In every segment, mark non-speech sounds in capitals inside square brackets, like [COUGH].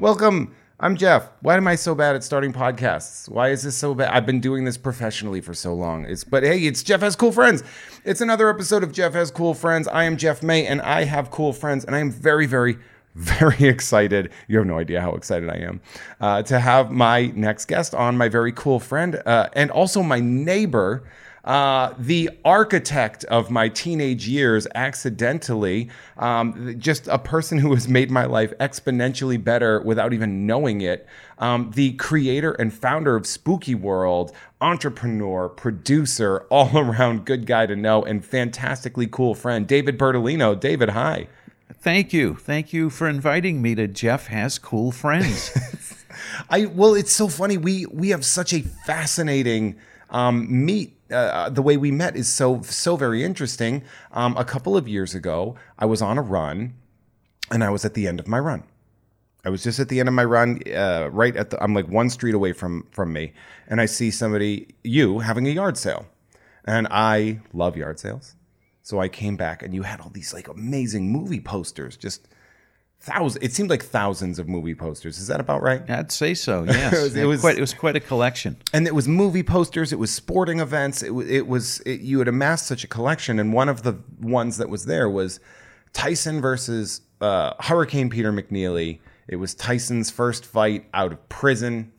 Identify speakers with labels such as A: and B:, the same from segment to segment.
A: Welcome. I'm Jeff. Why am I so bad at starting podcasts? Why is this so bad? I've been doing this professionally for so long. It's but hey, it's Jeff has cool friends. It's another episode of Jeff has cool friends. I am Jeff May and I have cool friends and I am very very [LAUGHS] very excited. You have no idea how excited I am uh, to have my next guest on, my very cool friend uh, and also my neighbor. Uh, the architect of my teenage years, accidentally, um, just a person who has made my life exponentially better without even knowing it. Um, the creator and founder of Spooky World, entrepreneur, producer, all [LAUGHS] around good guy to know, and fantastically cool friend, David Bertolino. David, hi.
B: Thank you. Thank you for inviting me to Jeff Has Cool Friends. [LAUGHS]
A: I well, it's so funny. We we have such a fascinating um, meet. Uh, the way we met is so so very interesting. Um, a couple of years ago, I was on a run, and I was at the end of my run. I was just at the end of my run, uh, right at the. I'm like one street away from from me, and I see somebody, you, having a yard sale, and I love yard sales. So I came back, and you had all these like amazing movie posters, just thousands. It seemed like thousands of movie posters. Is that about right?
B: I'd say so. [LAUGHS] Yes,
A: It was- it was-
B: quite, it was quite a collection.
A: and it was movie posters it was sporting events it, it was it, you had amassed such a collection and one of the ones that was there was tyson versus uh, hurricane peter mcneely it was tyson's first fight out of prison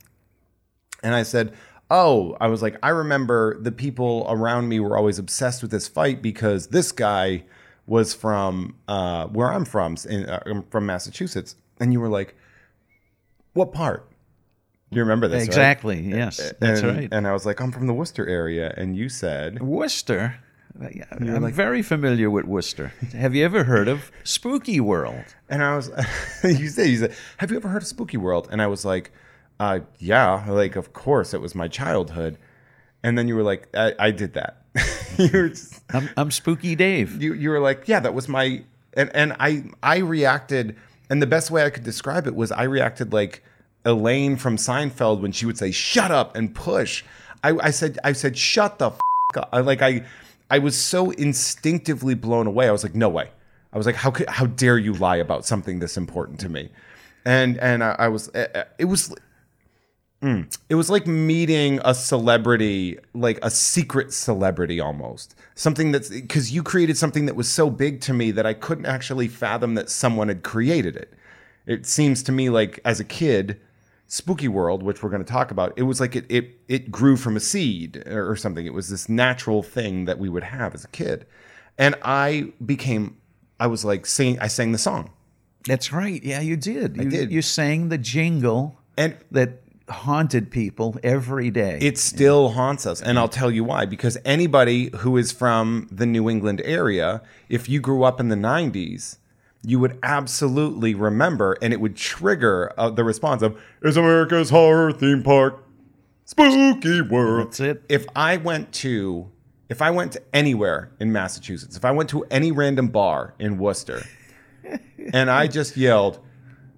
A: and i said oh i was like i remember the people around me were always obsessed with this fight because this guy was from uh, where i'm from in, uh, I'm from massachusetts and you were like what part you remember this right?
B: Exactly. Yes, that's
A: and,
B: right.
A: And I was like, I'm from the Worcester area. And you said,
B: Worcester. uh, yeah, I'm very familiar with Worcester. Have you ever heard of Spooky World?
A: and I was, [LAUGHS] you said, you said, have you ever heard of Spooky World? And I was like, uh, yeah, like, of course, it was my childhood. And then you were like, I, I did that. [LAUGHS] you were just,
B: I'm, I'm Spooky Dave.
A: you, you were like, yeah, that was my, and, and I, I reacted, and the best way I could describe it was I reacted like Elaine from Seinfeld when she would say, shut up and push. I, I said, I said, shut the f- up. I, like, I, I was so instinctively blown away. I was like, no way. I was like, how could, how dare you lie about something this important to me? And, and I, I was, uh, it was, Mm. It was like meeting a celebrity, like a secret celebrity almost. Something that's because you created something that was so big to me that I couldn't actually fathom that someone had created it. It seems to me like as a kid, Spooky World, which we're going to talk about, it was like it it it grew from a seed or, something. It was this natural thing that we would have as a kid, and I became, I was like singing. I sang the song,
B: That's right. Yeah, you did. You,
A: did.
B: You sang the jingle
A: and
B: that haunted people every day.
A: It still haunts us. And I'll tell you why. Because anybody who is from the New England area, if you grew up in the 90s, you would absolutely remember and it would trigger uh, the response of, Is America's horror theme park spooky world?
B: That's it.
A: If I went to, if I went to anywhere in Massachusetts, if I went to any random bar in Worcester [LAUGHS] and I just yelled,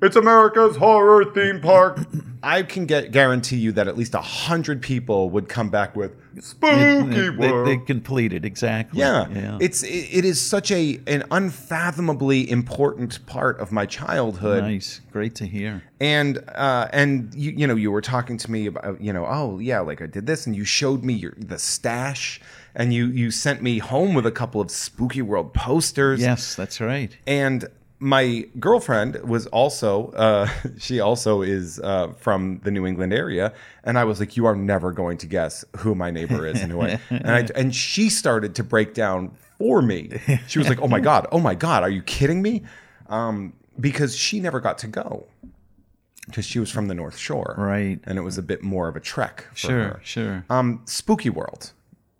A: it's America's horror theme park. [CLEARS THROAT] I can get guarantee you that at least a hundred people would come back with spooky
B: they,
A: world.
B: they completed exactly.
A: yeah,
B: yeah.
A: it's it, it is such a an unfathomably important part of my childhood,
B: nice. Great to hear.
A: and uh, and you you know you were talking to me about you know oh yeah like I did this and you showed me your the stash and you you sent me home with a couple of spooky world posters
B: Yes, that's right.
A: and my girlfriend was also uh, [LAUGHS] she also is uh, from the New England area, and I was like, "You are never going to guess who my neighbor is and who I." And I and she started to break down for me. She was like, "Oh my god, oh my god, are you kidding me?" Um, because she never got to go because she was from the North Shore,
B: Right.
A: And it was a bit more of a trek for
B: Sure,
A: her.
B: sure.
A: Um, Spooky World.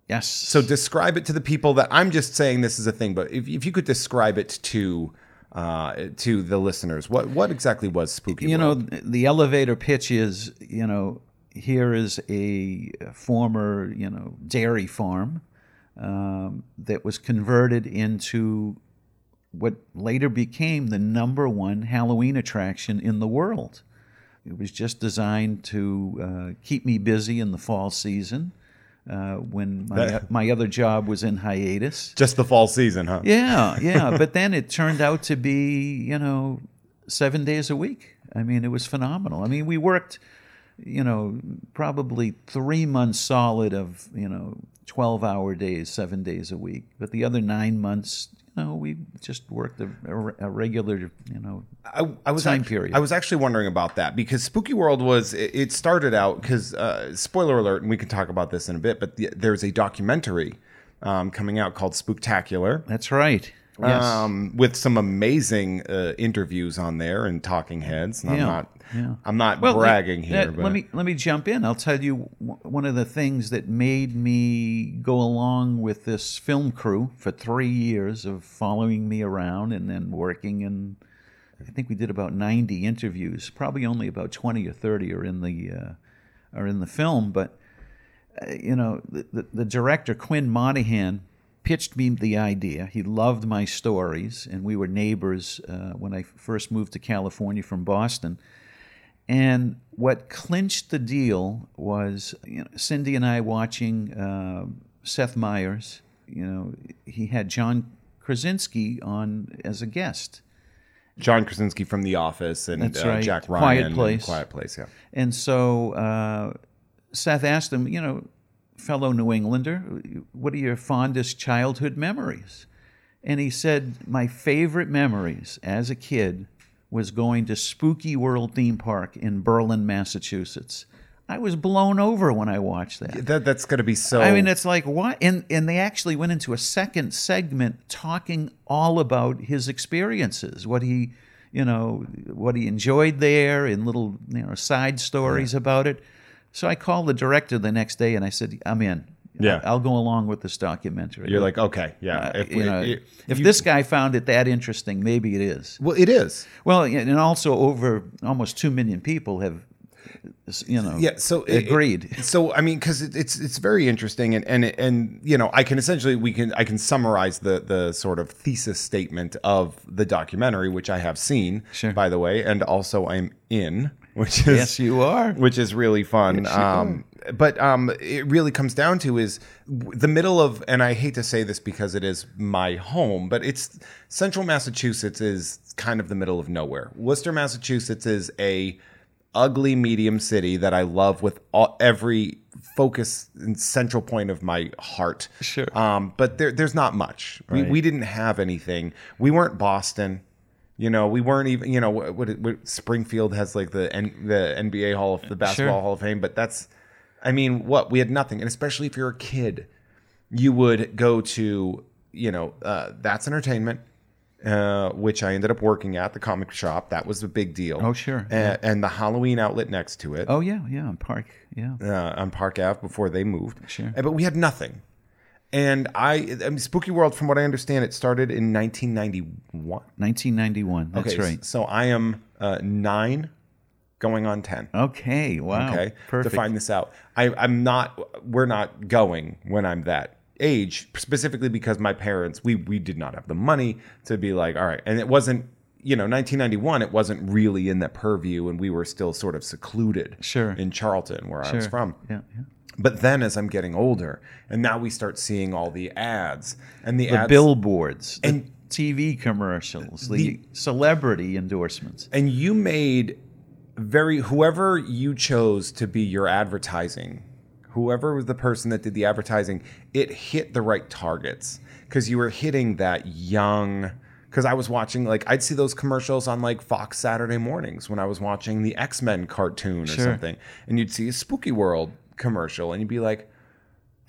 B: Yes.
A: So describe it to the people that I'm just saying this is a thing, but if, if you could describe it to uh, to the listeners, what what exactly was Spooky
B: you know, the elevator pitch is, you know, here is a former, you know, dairy farm um, that was converted into what later became the number one Halloween attraction in the world. It was just designed to uh, keep me busy in the fall season uh, when my,
A: That-
B: my other job was in hiatus.
A: Just the fall season, huh?
B: Yeah, yeah. [LAUGHS] but then it turned out to be, you know, seven days a week. I mean, it was phenomenal. I mean, we worked, you know, probably three months solid of, you know, 12 hour days, seven days a week. But the other nine months, know, we just worked a, a, regular, you know,
A: I, I was
B: time
A: act-
B: period.
A: I was actually wondering about that because Spooky World was it, it started out because uh, spoiler alert, and we can talk about this in a bit. But the, there's a documentary um, coming out called Spooktacular.
B: that's right. Yes.
A: um, with some amazing uh, interviews on there and talking heads. And I'm not,
B: yeah.
A: I'm not
B: Well,
A: bragging
B: let-
A: here,
B: let,
A: but
B: let me let me jump in. I'll tell you w- one of the things that made me go along with this film crew for three years of following me around and then working and I think we did about ninety interviews. Probably only about twenty or thirty are in the uh, are in the film, but uh, you know the, the, the director Quinn Monahan pitched me the idea. He loved my stories, and we were neighbors uh, when I first moved to California from Boston. And what clinched the deal was you know, Cindy and I watching uh, Seth Meyers. You know, he had John Krasinski on as a guest.
A: John Krasinski from The Office and
B: That's
A: uh. Jack Ryan.
B: Quiet Place.
A: Quiet Place, yeah.
B: And so uh, Seth asked him, you know, fellow New Englander, what are your fondest childhood memories? And he said, my favorite memories as a kid was going to Spooky World Theme Park in Berlin, Massachusetts. I was blown over when I watched that.
A: That, that's going to be so.
B: I mean, it's like what? And and they actually went into a second segment talking all about his experiences, what he, you know, what he enjoyed there, and little you know side stories about it. So I called the director the next day and I said, "I'm in.
A: Yeah.
B: I'll go along with this documentary."
A: you're like, okay, yeah.
B: Uh,
A: if
B: you know,
A: it-
B: if
A: you-
B: this guy found it that interesting, maybe it is.
A: well, it is.
B: Well, and also over almost two million people have, you know,
A: Yeah, so
B: agreed.
A: it- [LAUGHS] so I mean, because it, it's it's very interesting, and and and you know, I can essentially we can I can summarize the the sort of thesis statement of the documentary, which I have seen,
B: Sure.
A: by the way, and also I'm in, [LAUGHS] which is
B: yes, you are.
A: which is really fun. um, but um, it really comes down to is the middle of, and I hate to say this because it is my home, but it's central Massachusetts is kind of the middle of nowhere. Worcester, Massachusetts is a ugly medium city that I love with all, every focus and central point of my heart.
B: Sure.
A: Um, but there, there's not much. We, we didn't have anything. We weren't Boston. You know, we weren't even. You know, what, what, what Springfield has like the N, the NBA Hall of the Basketball
B: Sure.
A: Hall of Fame, but that's. I mean, what we had nothing, and especially if you're a kid, you would go to you know uh, that's entertainment. Uh, which I ended up working at the comic shop. That was a big deal.
B: Oh, sure.
A: And, and the Halloween outlet next to it
B: Oh yeah, yeah, on Park, yeah.
A: uh, on Park Ave before they moved.
B: Sure.
A: Uh, But we had nothing. And I, I mean, Spooky World, from what I understand, it started in 1991.
B: 1991. That's
A: okay,
B: right.
A: So I am uh, nine, going on 10.
B: Okay. Wow.
A: Okay,
B: Perfect.
A: to find this out. I, I'm not. We're not going when I'm that age, specifically because my parents we we did not have the money to be like, all right, and it wasn't. You know, 1991. It wasn't really in the purview, and we were still sort of secluded.
B: Sure.
A: In Charlton, where I was from.
B: Yeah. yeah.
A: But then, as I'm getting older, and now we start seeing all the ads and the,
B: The
A: ads,
B: billboards,
A: And-
B: TV commercials, the,
A: The-
B: celebrity endorsements.
A: and you made very whoever you chose to be your advertising, whoever was the person that did the advertising, it hit the right targets because you were hitting that young. Because I was watching, like, I'd see those commercials on like Fox Saturday mornings when I was watching the X Men cartoon or
B: Sure.
A: something, and you'd see a Spooky World commercial, and you'd be like,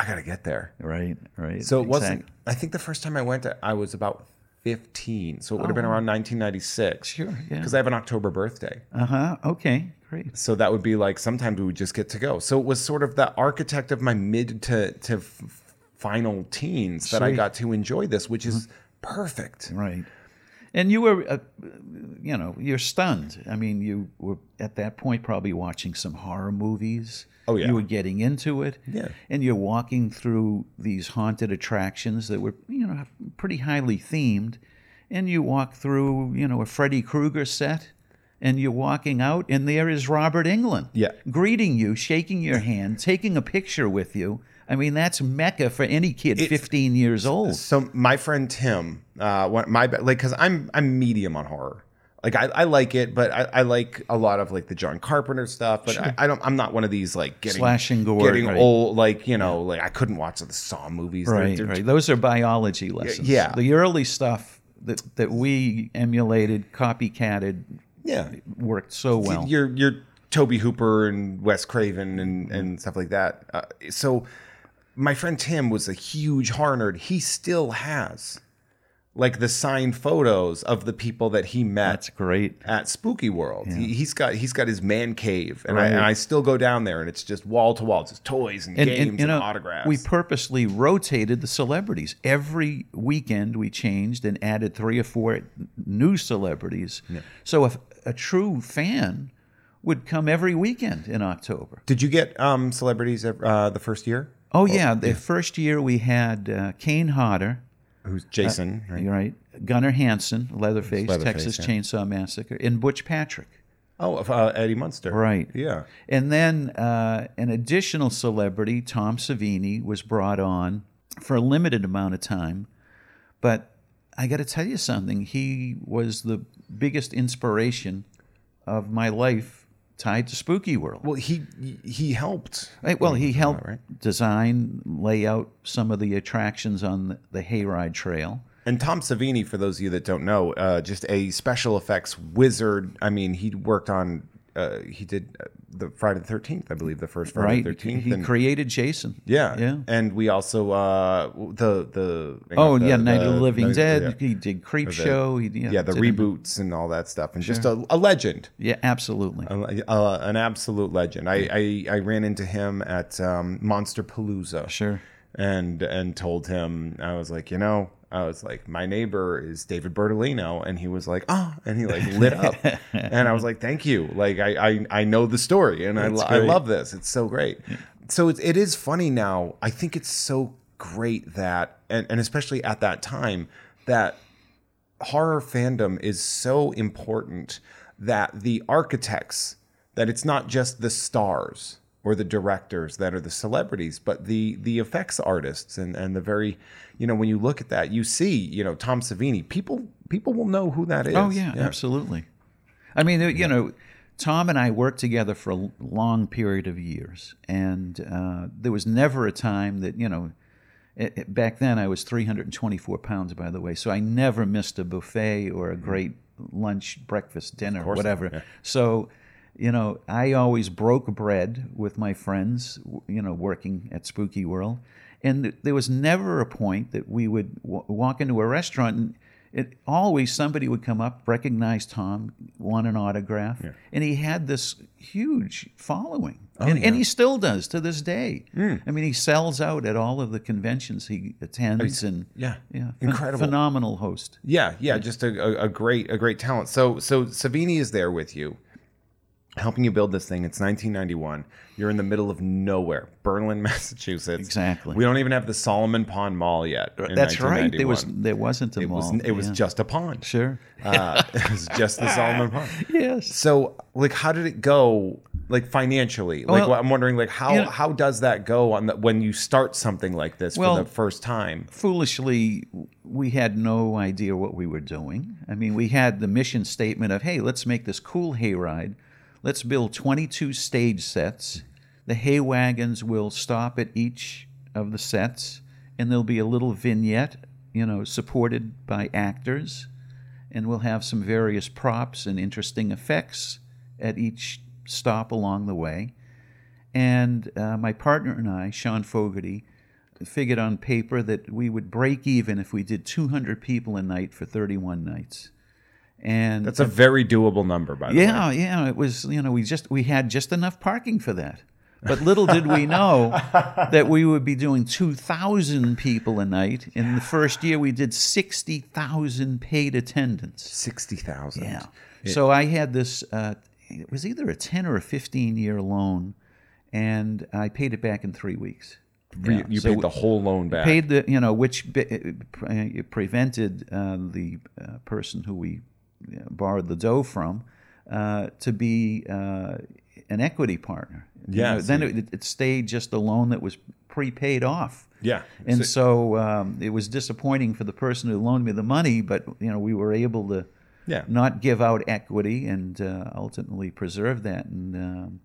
A: I gotta get there.
B: Right. Right.
A: So it wasn't. I think the first time I went, I was about fifteen. So it would have been around 1996.
B: Sure, yeah.
A: Because I have an October birthday.
B: Uh huh. Okay. Great.
A: So that would be like sometimes we would just get to go. So it was sort of the architect of my mid to to f- final teens that I got to enjoy this, which is perfect.
B: Right. And you were, uh, you know, you're stunned. I mean, you were at that point probably watching some horror movies.
A: Oh, yeah.
B: You were getting into it.
A: Yeah.
B: And you're walking through these haunted attractions that were, you know, pretty highly themed. And you walk through, you know, a Freddy Krueger set. And you're walking out, and there is Robert Englund.
A: Yeah.
B: Greeting you, shaking your hand, taking a picture with you. I mean, that's mecca for any kid 15 years old.
A: So my friend Tim, uh, my like, because I'm I'm medium on horror. Like I, I like it, but I, I like a lot of like the John Carpenter stuff. But I, I don't. I'm not one of these like getting
B: Slash and gore,
A: getting
B: right.
A: old. Like you know, like I couldn't watch the Saw movies. They're-
B: Right,
A: they're
B: right. Those are biology lessons.
A: yeah.
B: The early stuff that, that we emulated, copycatted,
A: Yeah,
B: worked so well.
A: you're you're Tobe Hooper and Wes Craven and and stuff like that. Uh, so my friend Tim was a huge horror nerd. He still has like the signed photos of the people that he met
B: That's great.
A: at Spooky World. He, he's got he's got his man cave, and, I, and I still go down there, and it's just wall to wall, just toys and,
B: And,
A: games
B: and,
A: and,
B: know,
A: autographs.
B: we purposely rotated the celebrities. Every weekend we changed and added three or four new celebrities. So if a true fan would come every weekend in October.
A: Did you get um, celebrities uh, the first year?
B: Oh, yeah. The first year we had uh, Kane Hodder,
A: Who's Jason? right?
B: right, Gunnar Hansen, Leatherface,
A: Leatherface,
B: Texas
A: yeah.
B: Chainsaw Massacre, and Butch Patrick.
A: Oh, uh, Eddie Munster.
B: Right.
A: Yeah.
B: And then uh, an additional celebrity, Tom Savini, was brought on for a limited amount of time. But I got to tell you something. He was the biggest inspiration of my life tied to Spooky World.
A: Well, he he helped.
B: Right, well, he helped
A: right.
B: design, lay out some of the attractions on the, the Hayride Trail.
A: And Tom Savini, for those of you that don't know, uh, just a special effects wizard. I mean, he worked on. Uh, he did uh, the Friday the Thirteenth, I believe, the first Friday
B: Right?
A: the Thirteenth.
B: He created Jason.
A: yeah,
B: Yeah.
A: And we also uh, the the
B: Oh,
A: the-
B: yeah, Night of the
A: the-
B: Living
A: the-
B: Dead.
A: yeah.
B: He did Creep
A: the-
B: Show. He,
A: yeah, the
B: did-
A: reboots and all that stuff, and just a, a legend.
B: Yeah, absolutely.
A: Uh, an absolute legend. I, I, I ran into him at um, Monster Palooza.
B: Sure.
A: And and told him I was like, you know, I was like, my neighbor is David Bertolino, and he was like, oh, and he like lit up, [LAUGHS] and I was like, thank you, like I I, I know the story, and I,
B: That's
A: I
B: great.
A: love this. It's so great. So it, it is funny now. I think it's so great that, and, and especially at that time, that horror fandom is so important that the architects that it's not just the stars or the directors that are the celebrities but the the effects artists and and the very you know when you look at that you see you know Tom Savini people people will know who that is
B: Oh yeah, absolutely. I mean, you know, Tom and I worked together for a long period of years, and uh, there was never a time that you know. It, it- back then, I was 324 pounds, by the way, so I never missed a buffet or a great lunch, breakfast, dinner, whatever.
A: yeah.
B: So, you know, I always broke bread with my friends, you know, working at Spooky World. And th- there was never a point that we would w- walk into a restaurant and it always somebody would come up, recognize Tom, want an autograph, and he had this huge following, oh, and, and he still does to this day. Hmm. I mean, he sells out at all of the conventions he attends, and
A: yeah,
B: yeah,
A: incredible.
B: phenomenal host.
A: Yeah, yeah, just a, a, a great a great talent. So so Savini is there with you, helping you build this thing. It's 1991. You're in the middle of nowhere, Berlin, [LAUGHS] Massachusetts.
B: Exactly.
A: We don't even have the Solomon Pond Mall yet. in
B: That's right. There was
A: 1991.
B: there wasn't a
A: It
B: mall.
A: was it was
B: Yeah.
A: just a pond.
B: sure.
A: Uh, [LAUGHS] it was just the Solomon Pond. [LAUGHS]
B: Yes.
A: So, like, how did it go? Like financially, like
B: Well,
A: I'm wondering, like how
B: you know-
A: how does that go on the, when you start something like this
B: Well-
A: for the first time?
B: foolishly, we had no idea what we were doing. I mean, we had the mission statement of, hey, let's make this cool hayride. Let's build 22 stage sets. The hay wagons will stop at each of the sets, and there'll be a little vignette, you know, supported by actors. And we'll have some various props and interesting effects at each stop along the way. And uh, my partner and I, Sean Fogarty, figured on paper that we would break even if we did 200 people a night for 31 nights. And
A: That's a very doable number, by the way.
B: yeah, yeah, it was, you know, we just we had just enough parking for that. But little did we know [LAUGHS] that we would be doing 2,000 people a night. In the first year, we did 60,000 paid attendance.
A: Sixty thousand.
B: Yeah. So I had this, uh, it was either a 10 or a 15 year loan, and I paid it back in three weeks.
A: You,
B: Yeah.
A: you
B: So
A: paid the whole loan back.
B: paid the you know which be- uh, prevented uh, the uh, person who we uh, borrowed the dough from uh, to be uh, an equity partner. You
A: Yeah,
B: know, then it, it stayed just a loan that was prepaid off.
A: yeah.
B: And
A: So-
B: so um, it was disappointing for the person who loaned me the money, but you know we were able to
A: Yeah.
B: not give out equity and uh, ultimately preserve that. And um,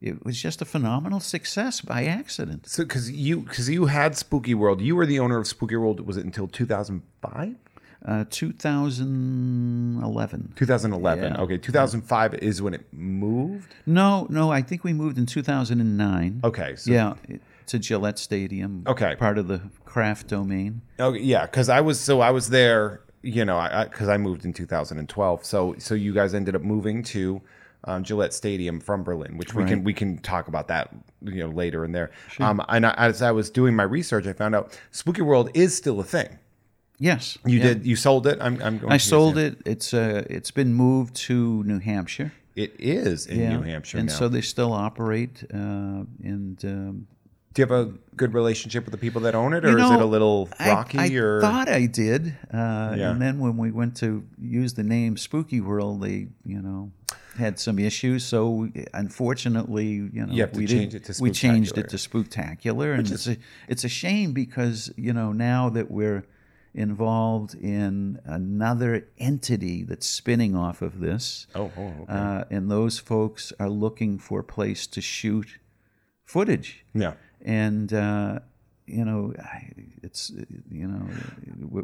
B: it was just a phenomenal success by accident.
A: So, because you because you had Spooky World, you were the owner of Spooky World. Was it until 2005?
B: Uh, 2011.
A: 2011.
B: Yeah.
A: Okay, 2005 is when it moved.
B: No, no, I think we moved in 2009.
A: Okay, so
B: Yeah, to Gillette Stadium.
A: Okay.
B: Part of the Kraft domain.
A: Okay, yeah, because I was so I was there, you know, I because I, moved in 2012. So so you guys ended up moving to um, Gillette Stadium from Berlin, which we can we can talk about that you know later in there. Um, and I, as I was doing my research, I found out Spooky World is still a thing.
B: Yes.
A: You
B: yeah.
A: did you sold it? I'm I'm going.
B: I sold it. It's uh, it's been moved to New Hampshire.
A: It is in
B: Yeah.
A: New Hampshire
B: and
A: now.
B: so they still operate. Uh, and um,
A: Do you have a good relationship with the people that own it, or
B: you
A: is it a little
B: I-
A: rocky?
B: I,
A: or
B: thought I did, uh,
A: Yeah.
B: and then when we went to use the name Spooky World, they you know had some issues. So we- unfortunately, you know,
A: You
B: we
A: change to
B: we changed it to Spooktacular, and it's a it's a shame because you know now that we're involved in another entity that's spinning off of this.
A: oh, oh okay.
B: Uh, and those folks are looking for a place to shoot footage
A: yeah.
B: and uh, you know it's you know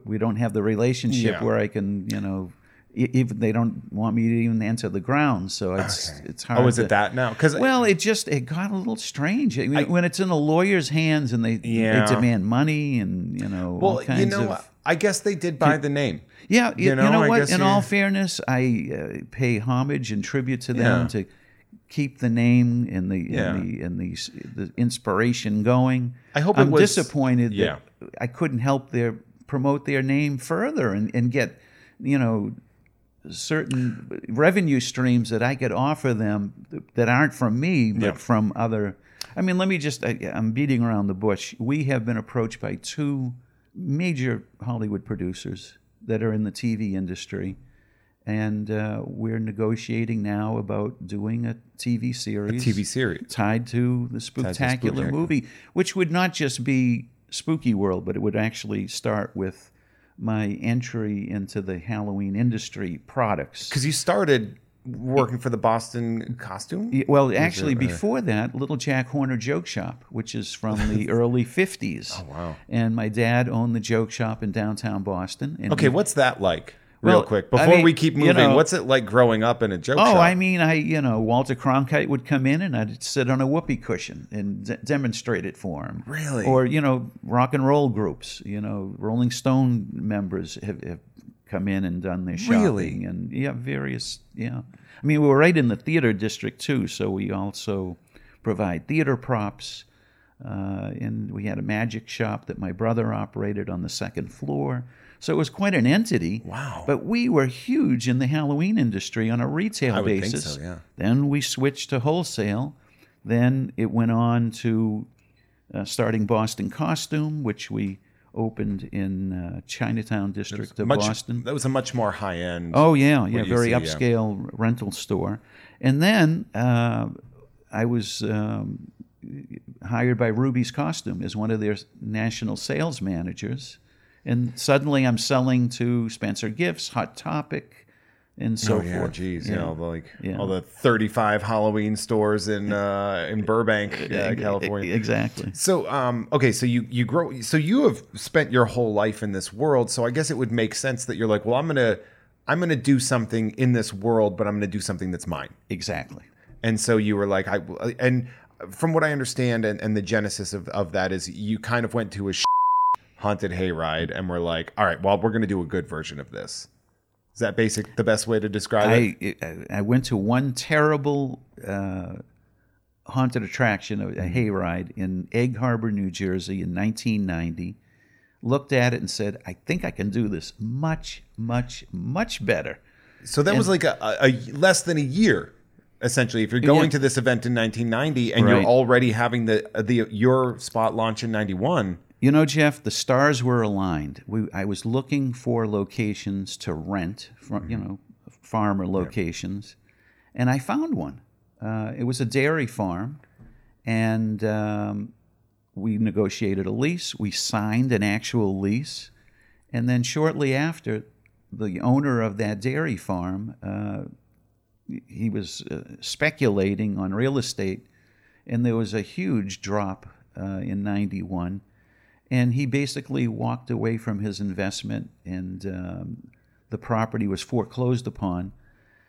B: we- don't have the relationship
A: Yeah.
B: where I can you know even they don't want me to even enter the ground so it's
A: Okay.
B: it's hard
A: Oh, is
B: to-
A: it that now? Because
B: well it just it got a little strange I mean, when it's in a lawyer's hands and they
A: Yeah.
B: they demand money and you know all
A: well, you know,
B: of
A: what? I guess they did buy the name.
B: yeah, you,
A: You know,
B: know, what? In all fairness, I uh, pay homage and tribute to them
A: Yeah.
B: to keep the name and the
A: Yeah.
B: and the and the, the inspiration going.
A: I hope it
B: I'm
A: was-
B: disappointed
A: yeah.
B: that I couldn't help their promote their name further and, and get you know certain revenue streams that I could offer them that aren't from me but from other. I mean, let me just. I, I'm beating around the bush. We have been approached by two major Hollywood producers that are in the TV industry, and uh, we're negotiating now about doing a TV series.
A: A TV series.
B: tied to the Spooktacular. movie, which would not just be Spooky World, but it would actually start with my entry into the Halloween industry products.
A: Because you started working for the Boston costume.
B: Well, actually,
A: it, uh,
B: before that, Little Jack Horner Joke Shop, which is from the [LAUGHS] early 50s.
A: Oh, wow.
B: And my dad owned the joke shop in downtown Boston. And
A: Okay,
B: we-
A: what's that like? Real
B: Well,
A: quick,
B: I
A: before
B: mean,
A: we keep
B: you
A: moving,
B: know-
A: what's it like growing up in a joke
B: Oh,
A: shop?
B: I mean, I you know Walter Cronkite would come in and I'd sit on a whoopee cushion and de- demonstrate it for him.
A: Really?
B: Or you know, rock and roll groups. You know, Rolling Stone members have, have come in and done their shopping.
A: Really?
B: And yeah, various. Yeah, I mean, we were right in the theater district too, so we also provide theater props. Uh, and we had a magic shop that my brother operated on the second floor. So it was quite an entity.
A: Wow.
B: But we were huge in the Halloween industry on a retail
A: I would think
B: basis.
A: so, yeah.
B: Then we switched to wholesale. Then it went on to uh, starting Boston Costume, which we opened in uh, Chinatown district of
A: much,
B: Boston.
A: That was a much more high end.
B: Oh yeah, yeah, very
A: see, yeah.
B: upscale rental store. And then uh, I was um, hired by Rubie's Costume as one of their national sales managers, and suddenly I'm selling to Spencer Gifts, Hot Topic, and so
A: oh yeah,
B: forth.
A: geez, you know, like
B: Yeah.
A: all the thirty-five Halloween stores in uh, in Burbank, uh, California.
B: Exactly.
A: So, um, okay, so you you grow, so you have spent your whole life in this world. So I guess it would make sense that you're like, well, I'm gonna I'm gonna do something in this world, but I'm gonna do something that's mine.
B: Exactly.
A: And so you were like, I and from what I understand, and, and the genesis of, of that is you kind of went to a haunted hayride and we're like, all right, well, we're gonna do a good version of this. Is that basic the best way to describe it?
B: I I went to one terrible uh, haunted attraction, a, a hayride in Egg Harbor, New Jersey, in 1990. Looked at it and said, "I think I can do this much, much, much better."
A: So that was like a, a, a less than a year, essentially. If you're going
B: Yeah.
A: to this event in 1990 and
B: Right.
A: you're already having the the your spot launch in 91,
B: You know, Jeff, the stars were aligned. We, I was looking for locations to rent, from, you know, farmer locations, and I found one. Uh, it was a dairy farm, and um, we negotiated a lease. We signed an actual lease, and then shortly after, the owner of that dairy farm, uh, he was uh, speculating on real estate, and there was a huge drop uh, in '91, and he basically walked away from his investment, and um, the property was foreclosed upon.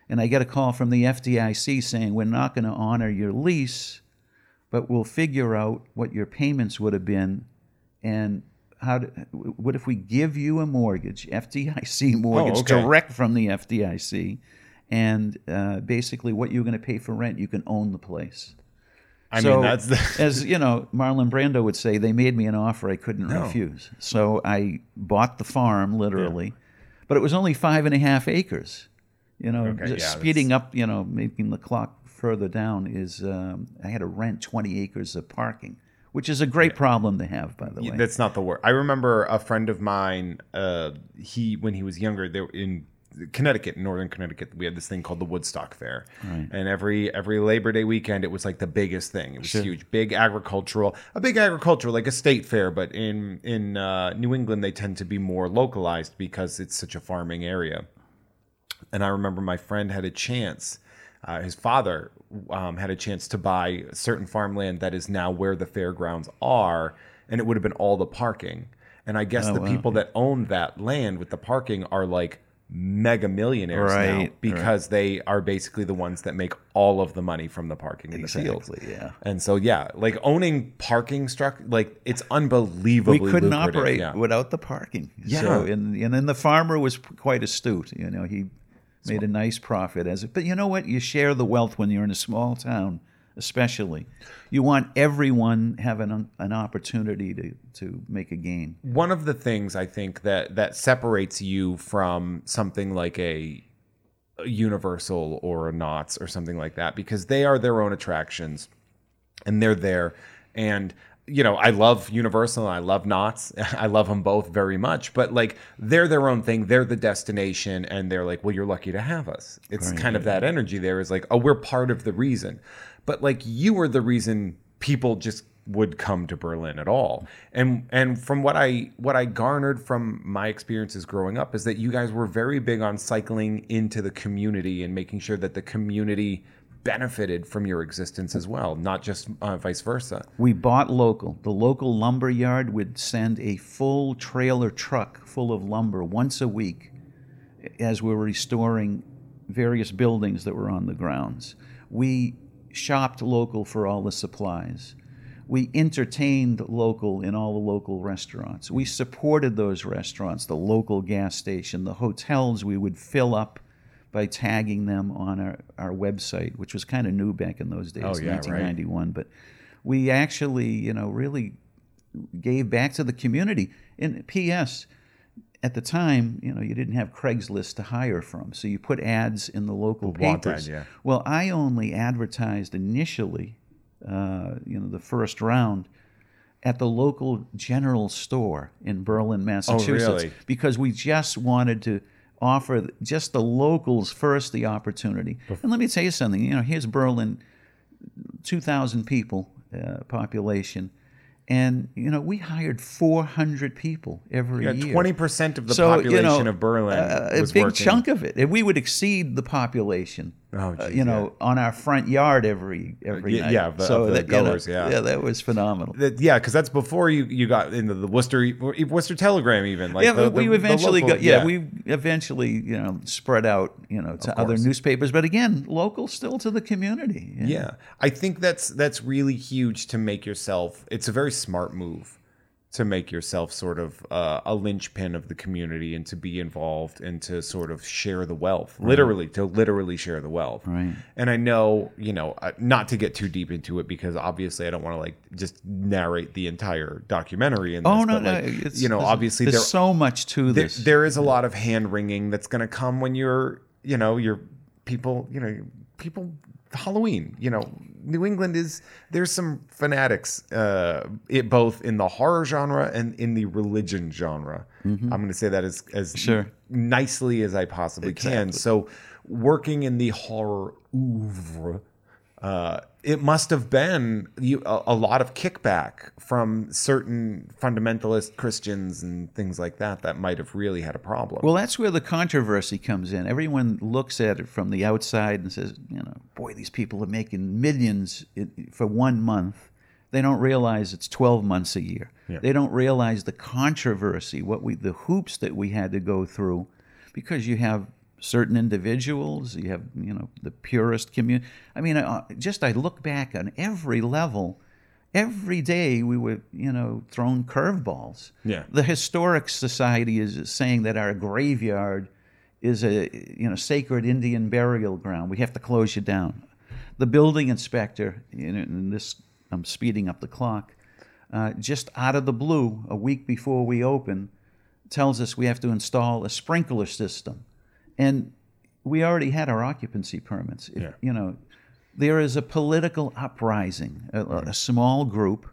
B: And I get a call from the FDIC saying, We're not going to honor your lease, but we'll figure out what your payments would have been and how to, what if we give you a mortgage, FDIC mortgage,
A: okay.
B: direct from the FDIC, and uh, basically what you're going to pay for rent, you can own the place.
A: I
B: So,
A: mean, that's the, [LAUGHS]
B: as you know, Marlon Brando would say, they made me an offer I couldn't refuse. So I bought the farm literally, but it was only five and a half acres. You know,
A: Okay,
B: just
A: yeah,
B: speeding up, you know, making the clock further down is um, I had to rent 20 acres of parking, which is a great problem to have, by the way.
A: that's not the word. I remember a friend of mine. Uh, he when he was younger, they were in Connecticut, northern Connecticut. We had this thing called the Woodstock Fair, and every every Labor Day weekend, it was like the biggest thing. It was huge, big agricultural, a big agricultural, like a state fair. But in in uh, New England, they tend to be more localized because it's such a farming area. and I remember my friend had a chance. Uh, his father um, had a chance to buy certain farmland that is now where the fairgrounds are, and it would have been all the parking. And I guess the people that own that land with the parking are like mega millionaires now
B: Right,
A: because they are basically the ones that make all of the money from the parking in the fields.
B: Yeah.
A: And so yeah, like owning parking struck like it's unbelievably.
B: we couldn't
A: lucrative,
B: operate
A: yeah.
B: without the parking.
A: Yeah.
B: So, and, and then the farmer was quite astute. You know, he made a nice profit as it. But you know what? You share the wealth when you're in a small town, especially. You want everyone having an an opportunity to, to make a gain.
A: one of the things I think that that separates you from something like a, Universal or a Knott's or something like that because they are their own attractions and they're there. And you know I love Universal and I love Knott's. [LAUGHS] I love them both very much but like they're their own thing. They're the destination and they're like well you're lucky to have us. It's kind of that energy there is like oh we're part of the reason but like you were the reason people just would come to Berlin at all. And and from what I what I garnered from my experiences growing up is that you guys were very big on cycling into the community and making sure that the community benefited from your existence as well, not just uh, vice versa.
B: We bought local. The local lumber yard would send a full trailer truck full of lumber once a week as we were restoring various buildings that were on the grounds. We shopped local for all the supplies. We entertained local in all the local restaurants. We supported those restaurants, the local gas station, the hotels we would fill up by tagging them on our, our website, which was kind of new back in those days,
A: Oh, yeah, right.
B: 1991. But we actually, you know, really gave back to the community. And P.S. At the time, you know, you didn't have Craigslist to hire from, so you put ads in the local
A: ad,
B: papers.
A: yeah.
B: Well, I only advertised initially, uh, you know, the first round at the local general store in Berlin, Massachusetts,
A: Oh, really?
B: because we just wanted to offer just the locals first the opportunity. And let me tell you something. You know, here's Berlin, 2,000 people uh, population. And, you know, we hired 400 people every
A: Yeah,
B: year.
A: twenty percent of the
B: So, you
A: population
B: know,
A: of Berlin
B: uh, a
A: was
B: big
A: working.
B: chunk of it. And we would exceed the population,
A: Oh,
B: uh, you know, on our front yard every every
A: yeah,
B: night.
A: yeah, the-
B: so
A: the
B: that, you know,
A: yeah.
B: yeah, that was phenomenal.
A: That- yeah, because that's before you, you got into the Worcester Worcester Telegram even. Like
B: yeah,
A: the,
B: we
A: the-
B: eventually
A: the local-
B: got yeah, we eventually you know spread out you know to other newspapers, but again, local still to the community.
A: Yeah, I think that's that's really huge to make yourself. It's a very smart move to make yourself sort of uh, a linchpin of the community and to be involved and to sort of share the wealth, literally to literally share the wealth.
B: Right.
A: And I know, you know, not to get too deep into it because obviously I don't want to like just narrate the entire documentary. In this,
B: Oh no,
A: but,
B: no,
A: you know,
B: there's-
A: obviously
B: there's
A: there
B: so much to
A: there,
B: this.
A: there is a lot of hand wringing that's going to come when you're, you know, you're people, you know, people. Halloween, you know, New England is there's some fanatics, uh, it both in the horror genre and in the religion genre. I'm going to say that as as
B: Mm-hmm. Sure.
A: nicely as I possibly can. So, working in the horror oeuvre, uh, it must have been you, a, a lot of kickback from certain fundamentalist Christians and things like that that might have really had a problem.
B: Well, that's where the controversy comes in. Everyone looks at it from the outside and says, you know, boy, these people are making millions for one month. They don't realize it's 12 months a year. They don't realize the controversy, what we, the hoops that we had to go through, because you have certain individuals, you have, you know, the purist community. I mean, uh, just I look back on every level. Every day we were, you know, thrown curveballs.
A: Yeah.
B: The historic society is saying that our graveyard is a you know sacred Indian burial ground. We have to close you down. The building inspector, you know, and this I'm speeding up the clock, uh, just out of the blue, a week before we open, tells us we have to install a sprinkler system, and we already had our occupancy permits. If-
A: Yeah.
B: You know, there is a political uprising, a, a small group,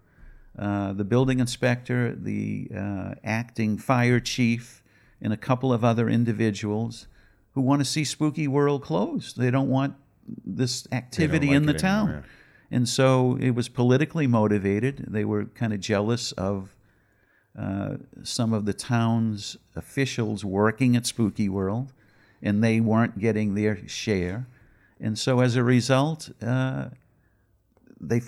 B: uh, the building inspector, the uh, acting fire chief, and a couple of other individuals who want to see Spooky World closed. They don't want this activity
A: like
B: in the town.
A: anymore,
B: And so it was politically motivated. They were kind of jealous of uh, some of the town's officials working at Spooky World, and they weren't getting their share. And so as a result, uh, they,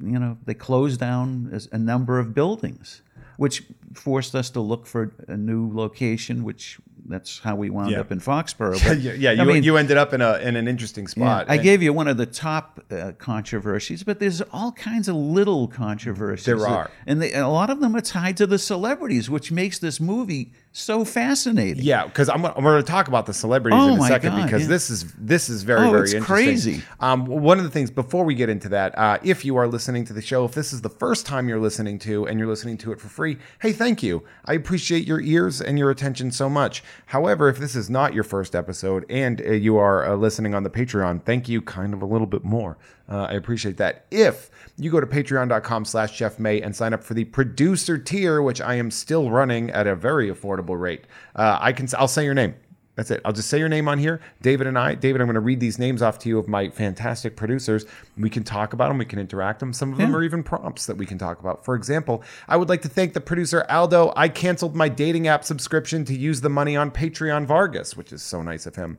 B: you know, they closed down a number of buildings, which forced us to look for a new location. Which that's how we wound
A: Yeah.
B: up in Foxborough. [LAUGHS] But,
A: yeah, yeah,
B: I
A: you,
B: mean,
A: you ended up in a in an interesting
B: yeah,
A: spot.
B: I gave you one of the top uh, controversies, but there's all kinds of little controversies.
A: There
B: that-
A: are.
B: and they, a lot of them are tied to the celebrities, which makes this movie so fascinating.
A: Yeah, because I'm, I'm going to talk about the celebrities
B: Oh
A: in a second
B: God,
A: because
B: yeah.
A: this is this is very
B: Oh,
A: very
B: it's
A: interesting.
B: crazy.
A: Um, one of the things before we get into that, uh, if you are listening to the show, if this is the first time you're listening to and you're listening to it for free, hey, thank you. I appreciate your ears and your attention so much. However, if this is not your first episode and uh, you are uh, listening on the Patreon, thank you kind of a little bit more. Uh, I appreciate that. If you go to patreon.com slash Jeff May and sign up for the producer tier, which I am still running at a very affordable rate, uh, I can I'll say your name. That's it. I'll just say your name on here. David and I. David, I'm going to read these names off to you of my fantastic producers. We can talk about them. We can interact them. Some of them are even prompts that we can talk about. For example, I would like to thank the producer Aldo. I canceled my dating app subscription to use the money on Patreon Vargas, which is so nice of him.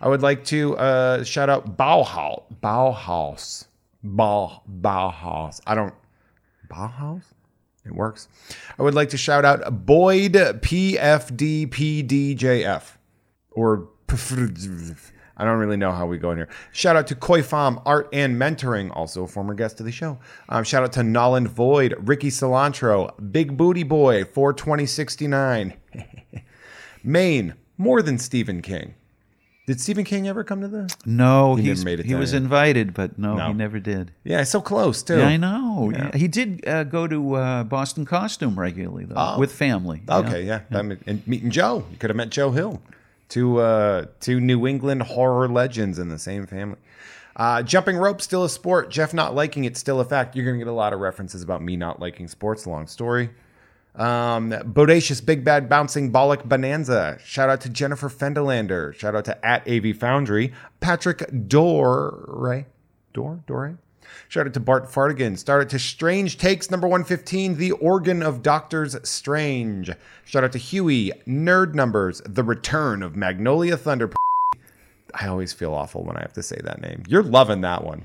A: I would like to uh, shout out Bauhaus. Bauhaus. Bau, Bauhaus. I don't. Bauhaus? It works. I would like to shout out Boyd PFDPDJF or [LAUGHS] I don't really know how we go in here. Shout out to Koi Fam Art and Mentoring, also a former guest of the show. Um, shout out to Noland Void, Ricky Cilantro, Big Booty Boy, 42069, [LAUGHS] Maine, more than Stephen King. Did Stephen King ever come to the?
B: No,
A: He never made it
B: he was
A: here.
B: invited, but no,
A: No.
B: he never did.
A: Yeah, so close too.
B: Yeah, I know. Yeah. He did uh, go to uh, Boston Costume regularly, though,
A: Oh.
B: with family. yeah.
A: Okay, yeah. And meeting Joe. You could have met Joe Hill. Two uh two New England horror legends in the same family. Uh, jumping rope still a sport. Jeff not liking it still a fact. You're gonna get a lot of references about me not liking sports. Long story. Um, bodacious big bad bouncing bollock bonanza. Shout out to Jennifer Fendelander. Shout out to at AV Foundry. Patrick Dore. Dore? Dore? Shout out to Bart Fartigan. Shout out to Strange Takes number 115, The Organ of Doctors Strange. Shout out to Huey, Nerd Numbers, The Return of Magnolia Thunder. I always feel awful when I have to say that name. You're loving that one.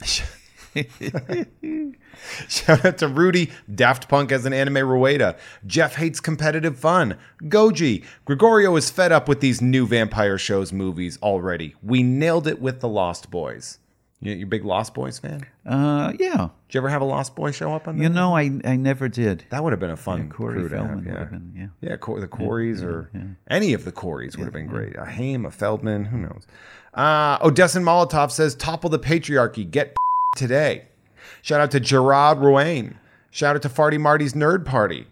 A: [LAUGHS] [LAUGHS] Shout out to Rudy, Daft Punk as an anime Rueda. Jeff hates competitive fun. Goji, Gregorio is fed up with these new vampire shows movies already. We nailed it with the Lost Boys. You, you a big Lost Boys fan?
B: Uh, yeah.
A: Did you ever have a Lost Boy show up on
B: You know, I I never did.
A: That would have been a fun
B: Corey
A: crew to have, yeah.
B: been, yeah.
A: Yeah, Cor- the Coreys or any of the Coreys would have been great. A Haim, a Feldman, who knows? Uh, Odessin Molotov says, topple the patriarchy, get today. Shout out to Gerard Ruane. Shout out to Farty Marty's Nerd Party.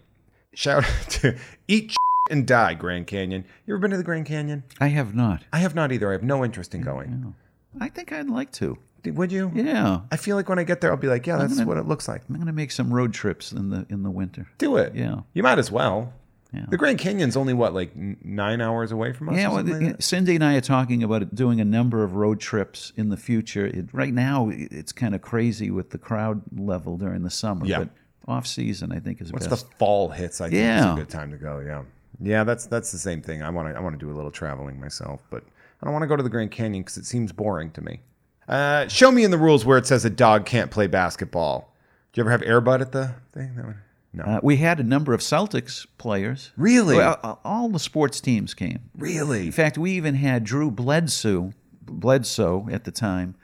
A: Shout out [LAUGHS] to Eat and Die Grand Canyon. You ever been to the Grand Canyon?
B: I have not.
A: I have not either. I have no interest in going.
B: I think I'd like to.
A: Would you?
B: Yeah.
A: I feel like when I get there, I'll be like, yeah, that's
B: gonna-
A: what it looks like.
B: I'm going to make some road trips in the in the winter.
A: Do it.
B: Yeah.
A: You might as well.
B: Yeah.
A: The Grand Canyon's only what, like nine hours away from us?
B: Yeah, well,
A: like?
B: Cindy and I are talking about doing a number of road trips in the future. It, right now, it's kind of crazy with the crowd level during the summer,
A: Yeah.
B: but off season, I think is
A: Once
B: best.
A: the fall hits, I think it's
B: Yeah.
A: a good time to go. Yeah, yeah, that's that's the same thing. I want to I want to do a little traveling myself, but I don't want to go to the Grand Canyon because it seems boring to me. Uh, show me in the rules where it says a dog can't play basketball. Do you ever have Airbud at the thing? That one? No,
B: Uh, we had a number of Celtics players.
A: Really?
B: Well, all the sports teams came.
A: really.
B: In fact, we even had Drew Bledsoe, Bledsoe at the time.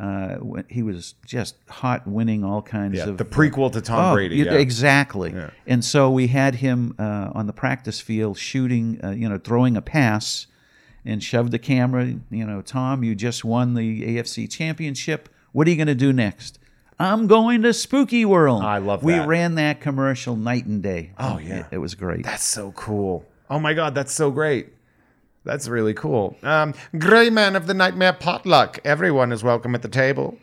B: Uh, he was just hot, winning all kinds
A: Yeah,
B: of
A: the prequel to Tom
B: Oh,
A: Brady.
B: you-
A: Yeah.
B: Exactly. And so we had him uh, on the practice field shooting, uh, you know, throwing a pass and shoved the camera. You know, Tom, you just won the AFC championship. What are you going to do next? I'm going to Spooky World.
A: I love that.
B: We
A: that.
B: ran that commercial night and day.
A: Oh, yeah.
B: It, it was great.
A: That's so cool. Oh my god, that's so great. That's really cool. Um, Gray Man of the Nightmare Potluck. Everyone is welcome at the table.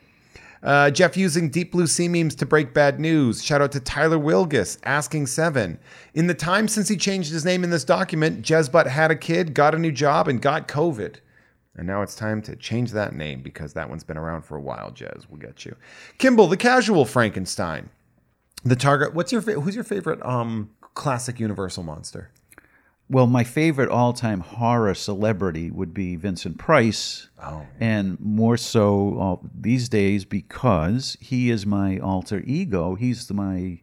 A: Uh, Jeff using Deep Blue Sea memes to break bad news. Shout out to Tyler Wilgus, asking seven. In the time since he changed his name in this document, Jezbut had a kid, got a new job, and got COVID. And now it's time to change that name because that one's been around for a while, Jez. We'll get you. Kimball, the casual Frankenstein. The target. What's your who's your favorite um classic Universal monster?
B: Well, my favorite all-time horror celebrity would be Vincent Price,
A: Oh,
B: and more so uh, these days because he is my alter ego. He's the, my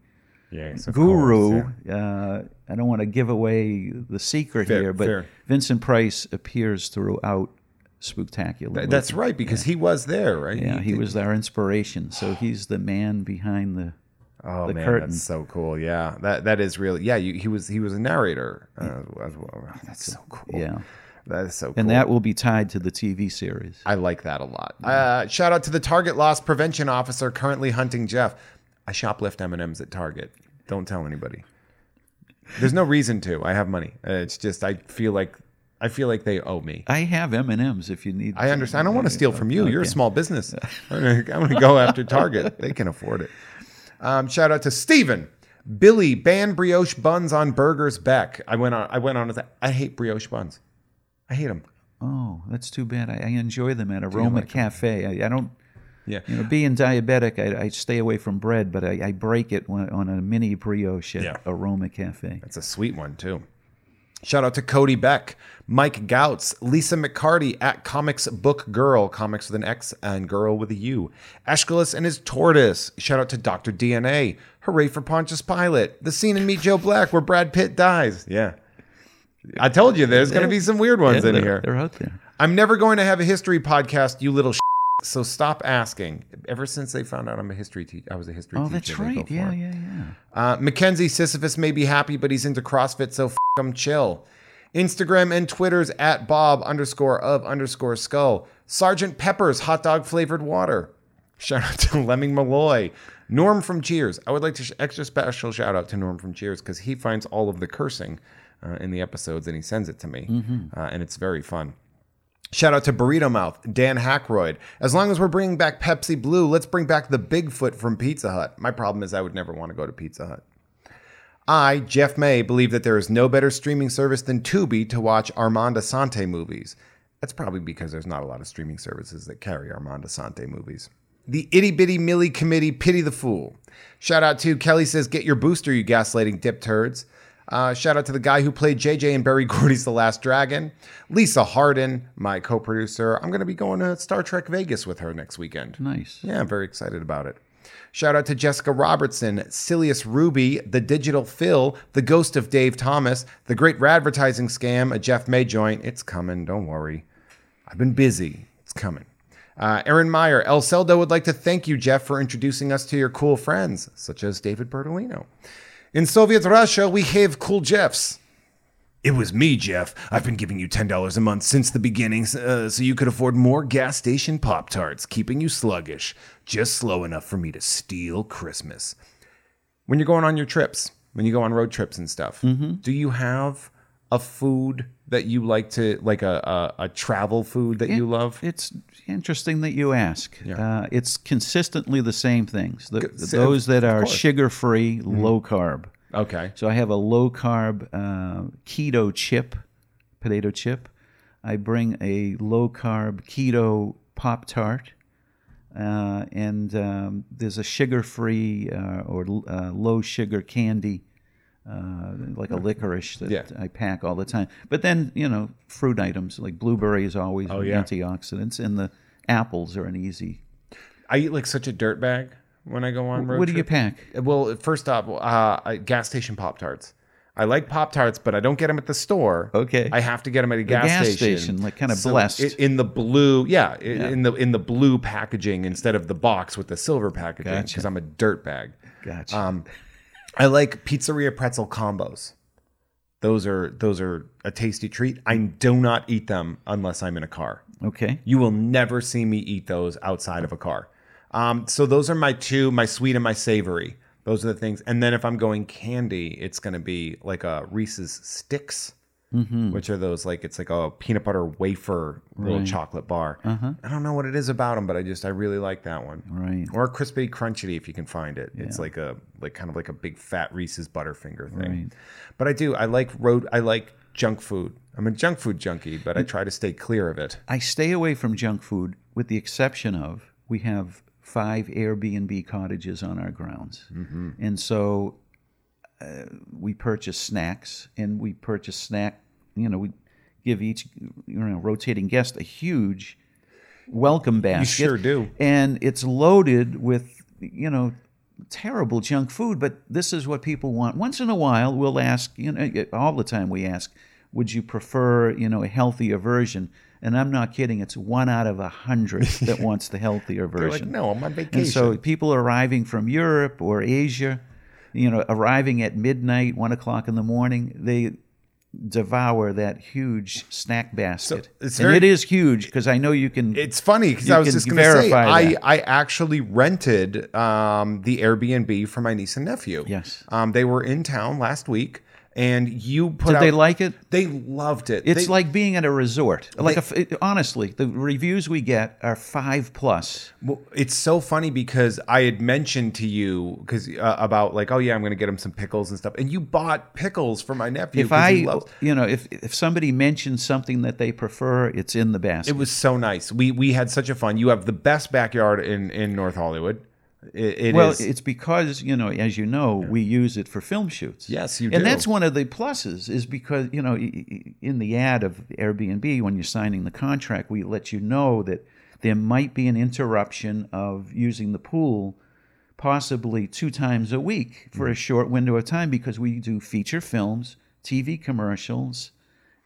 A: yes,
B: guru. uh, I don't want to give away the secret
A: Fair-
B: here, but
A: fair.
B: Vincent Price appears throughout Spooktacular.
A: That's right because he was there, right?
B: yeah, he
A: did-
B: was our inspiration. So he's the man behind the.
A: Oh
B: the
A: man,
B: curtain.
A: that's so cool. Yeah, that that is really. Yeah, you, he was he was a narrator uh, as well. That's so cool.
B: Yeah,
A: that is so cool.
B: and that will be tied to the TV series.
A: I like that a lot. Uh, shout out to the Target loss prevention officer currently hunting Jeff. I shoplift M and M's at Target. Don't tell anybody. There's no reason to. I have money. It's just I feel like I feel like they owe me.
B: I have M and M's if you need.
A: I understand. I don't want to steal from you. You're a small business. [LAUGHS] [LAUGHS] I'm gonna, go after Target. They can afford it. Um, shout out to Steven. Billy ban brioche buns on burgers. Beck. I went on. I went on with that. I hate brioche buns. I hate them.
B: Oh, that's too bad. I, I enjoy them at Aroma Cafe. I, I don't.
A: Yeah.
B: You know, being diabetic, I, I stay away from bread, but I, I break it when, on a mini brioche at
A: Yeah.
B: Aroma Cafe.
A: It's a sweet one too. Shout out to Cody Beck, Mike Gouts, Lisa McCarty at Comics Book Girl, comics with an X and girl with a U. Aeschylus and his tortoise. Shout out to Dr. DNA. Hooray for Pontius Pilate. The scene in Meet Joe Black where Brad Pitt dies. Yeah. I told you there's going to be some weird ones
B: Yeah,
A: in here.
B: They're out there.
A: I'm never going to have a history podcast, you little so stop asking. Ever since they found out I'm a history teacher, I was a history
B: Oh,
A: teacher. Oh, that's
B: right. Yeah, yeah, yeah.
A: Uh, Mackenzie Sisyphus may be happy, but he's into CrossFit, so f him chill. Instagram and Twitter's at Bob underscore of underscore skull. Sergeant Pepper's hot dog flavored water. Shout out to [LAUGHS] Lemming Malloy. Norm from Cheers. I would like to sh- extra special shout out to Norm from Cheers because he finds all of the cursing uh, in the episodes and he sends it to me, uh, and it's very fun. Shout out to Burrito Mouth, Dan Hackroyd. As long as we're bringing back Pepsi Blue, let's bring back the Bigfoot from Pizza Hut. My problem is I would never want to go to Pizza Hut. I, Jeff May, believe that there is no better streaming service than Tubi to watch Armand Assante movies. That's probably because there's not a lot of streaming services that carry Armand Assante movies. The Itty Bitty Millie Committee Pity the Fool. Shout out to Kelly says, Get your booster, you gaslighting dip turds. Uh, shout out to the guy who played JJ in Berry [LAUGHS] Gordy's The Last Dragon. Lisa Hardin, my co producer. I'm going to be going to Star Trek Vegas with her next weekend.
B: Nice.
A: Yeah, I'm very excited about it. Shout out to Jessica Robertson, Silius Ruby, The Digital Phil, The Ghost of Dave Thomas, The Great Radvertising Scam, a Jeff May joint. It's coming, don't worry. I've been busy. It's coming. Uh, Aaron Meyer, El Celdo would like to thank you, Jeff, for introducing us to your cool friends, such as David Bertolino. In Soviet Russia, we have cool Jeffs. It was me, Jeff. I've been giving you $10 a month since the beginning uh, so you could afford more gas station Pop Tarts, keeping you sluggish, just slow enough for me to steal Christmas. When you're going on your trips, when you go on road trips and stuff, do you have a food that you like to, like a, a, a travel food that you love?
B: It's interesting that you ask. Uh, it's consistently the same things. The, those that are.
A: Mm-hmm.
B: sugar free, low carb.
A: Okay.
B: So I have a low carb uh, keto chip, potato chip. I bring a low carb keto Pop Tart. Uh, and um, there's a sugar free uh, or uh, low sugar candy, uh, like a licorice that
A: Yeah.
B: I pack all the time. But then, you know, fruit items like blueberries always
A: Oh, yeah.
B: antioxidants, and the apples are an easy.
A: I eat like such a dirt bag when I go on road
B: what do you
A: trip.
B: pack?
A: Well, first off, uh, gas station Pop Tarts. I like Pop Tarts, but I don't get them at the store.
B: Okay.
A: I have to get them at a gas,
B: gas
A: station.
B: station, like kinda
A: So
B: blessed.
A: i- in the blue, yeah, i- in the in the blue packaging instead of the box with the silver packaging
B: Gotcha.
A: because I'm a dirt bag.
B: Gotcha.
A: Um, I like pizzeria pretzel combos. Those are those are a tasty treat. I do not eat them unless I'm in a car.
B: okay.
A: You will never see me eat those outside of a car. Um, so those are my two, my sweet and my savory. Those are the things. And then if I'm going candy, it's going to be like a Reese's sticks, Mm-hmm. which are those like it's like a peanut butter wafer little chocolate bar. Uh-huh. I don't know what it is about them, but I just I really like that one.
B: Right.
A: Or crispy crunchy if you can find it. It's like a like kind of like a big fat Reese's Butterfinger thing.
B: Right.
A: But I do. I like road. I like junk food. I'm a junk food junkie, but I try to stay clear of it.
B: I stay away from junk food with the exception of we have five Airbnb cottages on our grounds. Mm-hmm. And so uh, we purchase snacks and we purchase snack, you know, we give each you know rotating guest a huge welcome basket.
A: sure do.
B: And it's loaded with, you know, terrible junk food, but this is what people want. Once in a while, we'll ask, you know, all the time we ask, would you prefer, you know, a healthier version? And I'm not kidding, it's one out of a hundred [LAUGHS] that wants the healthier
A: They're like,
B: version.
A: no, I'm on vacation.
B: And so people arriving from Europe or Asia, you know, arriving at midnight, one o'clock in the morning, they devour that huge snack basket.
A: it's very, and
B: it is huge because I know you can.
A: it's funny because I was just going to say I,
B: that.
A: I actually rented um, the Airbnb for my niece and nephew.
B: Yes.
A: um, they were in town last week, and you put
B: did
A: out.
B: they like it?
A: They loved it.
B: It's
A: They-
B: like being at a resort. Like a f it- honestly, the reviews we get are five plus.
A: Well, it's so funny because I had mentioned to you because uh, about like, oh yeah, I'm going to get him some pickles and stuff, and you bought pickles for my nephew.
B: If I, you know, if if somebody mentions something that they prefer, it's in the basket.
A: it was so nice. We we had such a fun. You have the best backyard in in North Hollywood. It, it
B: well,
A: is-
B: it's because you know, as you know, we use it for film shoots.
A: Yes, you
B: and
A: do.
B: that's one of the pluses is because you know, in the ad of Airbnb, when you're signing the contract, we let you know that there might be an interruption of using the pool, possibly two times a week for a
A: Mm.
B: short window of time, because we do feature films, TV commercials,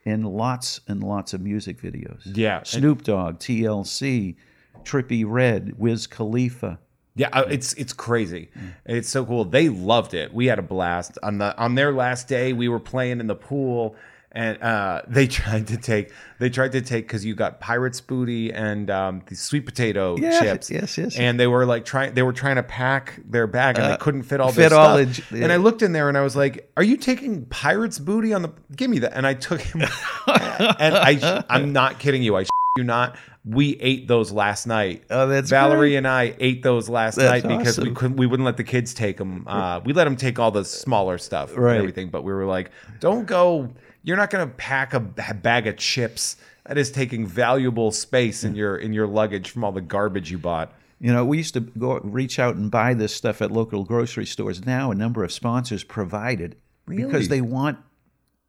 B: and lots and lots of music videos.
A: Yeah,
B: Snoop Dogg, TLC, Trippie Redd, Wiz Khalifa.
A: Yeah, uh, it's it's crazy. It's so cool. They loved it. We had a blast on the on their last day. We were playing in the pool, and uh, [LAUGHS] they tried to take they tried to take because you got pirates booty and um, the sweet potato
B: Yeah,
A: chips.
B: yes, yes.
A: And they were like trying they were trying to pack their bag and they couldn't fit all
B: Uh, fit all
A: stuff.
B: the-
A: and I looked in there and I was like, "Are you taking pirates booty on the? Give me that." And I took him, [LAUGHS] and I I'm not kidding you. I you not. We ate those last night.
B: Oh, that's
A: Valerie
B: great.
A: and I ate those last
B: That's
A: night because we couldn't. We wouldn't let the kids take them. Uh, we let them take all the smaller stuff
B: Right.
A: and everything. But we were like, "Don't go. You're not going to pack a bag of chips. That is taking valuable space in your in your luggage from all the garbage you bought."
B: You know, we used to go reach out and buy this stuff at local grocery stores. Now, a number of sponsors provide it
A: Really?
B: because they want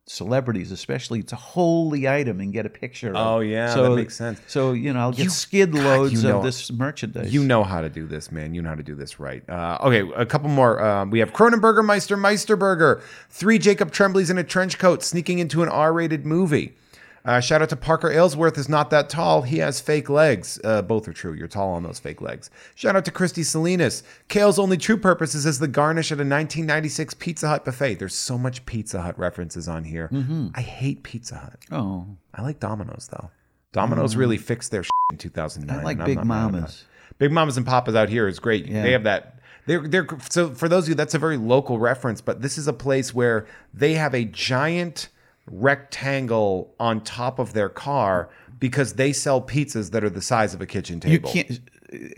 B: celebrities, especially, to hold the item and get a picture.
A: Oh,
B: of.
A: yeah,
B: so,
A: that makes sense.
B: So you know, I'll get
A: You-
B: skid
A: God,
B: loads
A: know-
B: of this merchandise.
A: You know how to do this, man. You know how to do this right. Uh, okay, a couple more. Um, we have Cronenberger Meister Meisterburger. Three Jacob Tremblays in a trench coat sneaking into an R-rated movie. Uh, shout out to Parker Aylesworth is not that tall. He has fake legs. Uh, both are true. You're tall on those fake legs. Shout out to Christy Salinas. Kale's only true purpose is as the garnish at a 1996 Pizza Hut buffet. There's so much Pizza Hut references on here. I hate Pizza Hut.
B: oh,
A: I like Domino's though. Domino's really fixed their shit in 2009.
B: I like Big
A: not mad about
B: Mamas.
A: Big Mamas and Papas out here is great.
B: Yeah.
A: They have that. They're they're so for those of you that's a very local reference, but this is a place where they have a giant rectangle on top of their car because they sell pizzas that are the size of a kitchen table.
B: you can't.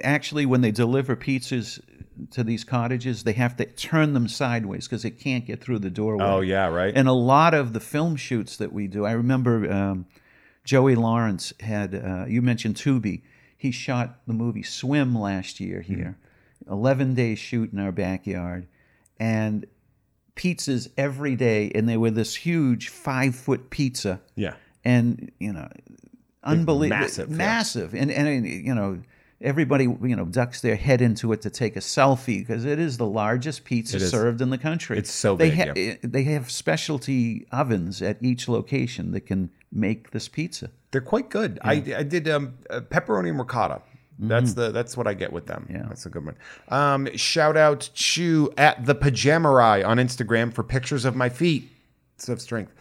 B: Actually, when they deliver pizzas to these cottages, they have to turn them sideways because it can't get through the doorway.
A: Oh yeah, right.
B: And a lot of the film shoots that we do, I remember um, Joey Lawrence had, uh, you mentioned Tubi. He shot the movie Swim last year here. 11 day shoot in our backyard. And pizzas every day. And they were this huge five foot pizza.
A: yeah.
B: And, you know, unbelievable.
A: massive, yeah.
B: Massive. And, and, you know, everybody, you know, ducks their head into it to take a selfie because it is the largest pizza served in the country.
A: It's so
B: they
A: big,
B: ha-
A: yeah.
B: they have specialty ovens at each location that can make this pizza.
A: They're quite good. I, I did um, pepperoni and ricotta. That's the that's what I get with them.
B: Mm-hmm. Yeah.
A: That's a good one. Um, shout out to at the Pajamarai on Instagram for pictures of my feet. It's of strength.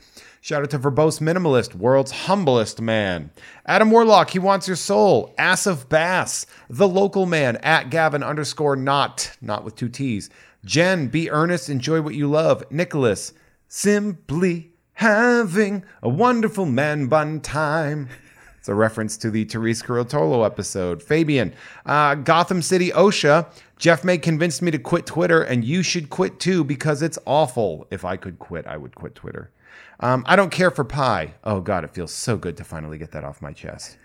A: Shout out to Verbose Minimalist, world's humblest man. Adam Warlock, he wants your soul. Ass of Bass, the local man at Gavin underscore not, not with two T's. Jen, be earnest, enjoy what you love. Nicholas, simply having a wonderful man bun time. It's a reference to the Therese Carotolo episode. Fabian, uh, Gotham City OSHA. Jeff May convinced me to quit Twitter, and you should quit too because it's awful. If I could quit, I would quit Twitter. Um, I don't care for pie. Oh God, it feels so good to finally get that off my chest.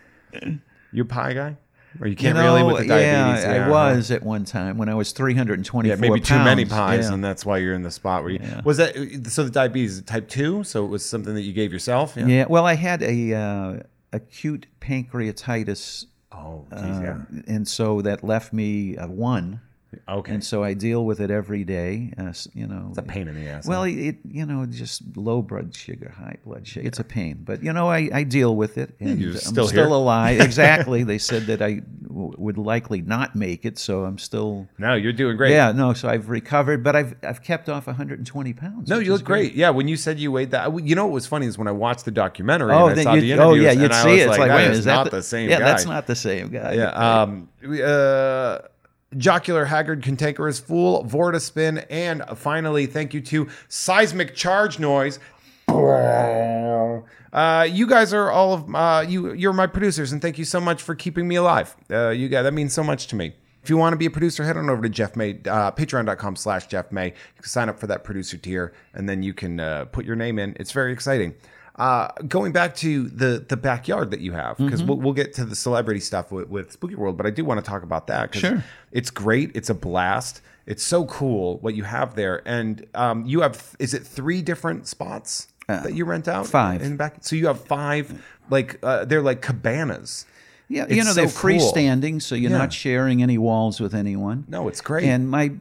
A: You a pie guy? Or you can't
B: You know,
A: really with the diabetes?
B: Yeah, I was at one time when I was 324
A: Yeah, maybe too many pies,
B: Yeah.
A: and that's why you're in the spot where you was that. So the diabetes type two, so it was something that you gave yourself. Yeah.
B: Yeah, well, I had a uh, acute pancreatitis,
A: Oh, geez, yeah.
B: uh, and so that left me uh, one,
A: Okay.
B: and so I deal with it every day. Uh, you know,
A: it's a pain in the ass.
B: Well, it you know just low blood sugar, high blood sugar. It's a pain, but you know I, I deal with it, and
A: you're
B: I'm
A: still
B: still,
A: here.
B: alive. [LAUGHS] exactly. They said that I w- would likely not make it, so I'm still.
A: no, you're doing great.
B: Yeah, no. So I've recovered, but I've I've kept off 120 pounds.
A: No, you look great. Yeah, when you said you weighed that, you know what was funny is when I watched the documentary
B: Oh,
A: and I saw
B: you'd,
A: the
B: oh yeah, you'd see it. It's
A: like,
B: like, wait,
A: is
B: is that
A: not
B: the,
A: the same
B: Yeah,
A: guy.
B: that's not the same guy.
A: Yeah. Um, we, uh, Jocular, Haggard, Cantankerous Fool, Vortispin, and finally, thank you to Seismic Charge Noise. Uh, you guys are all of uh, you. You're my producers, and thank you so much for keeping me alive. Uh, you guys, that means so much to me. If you want to be a producer, head on over to Jeff May, uh, patreon.com slash Jeff May. You can sign up for that producer tier, and then you can uh, put your name in. It's very exciting. Uh, going back to the the backyard that you have, because we'll, we'll get to the celebrity stuff with, with Spooky World, but I do want to talk about that because
B: Sure.
A: it's great. It's a blast. It's so cool what you have there, and um, you have is it three different spots that you rent out?
B: five.
A: in back. So you have five, like uh, they're like cabanas.
B: Yeah,
A: It's
B: you know they're
A: cool.
B: freestanding, so you're
A: Yeah.
B: not sharing any walls with anyone.
A: No, it's great.
B: And my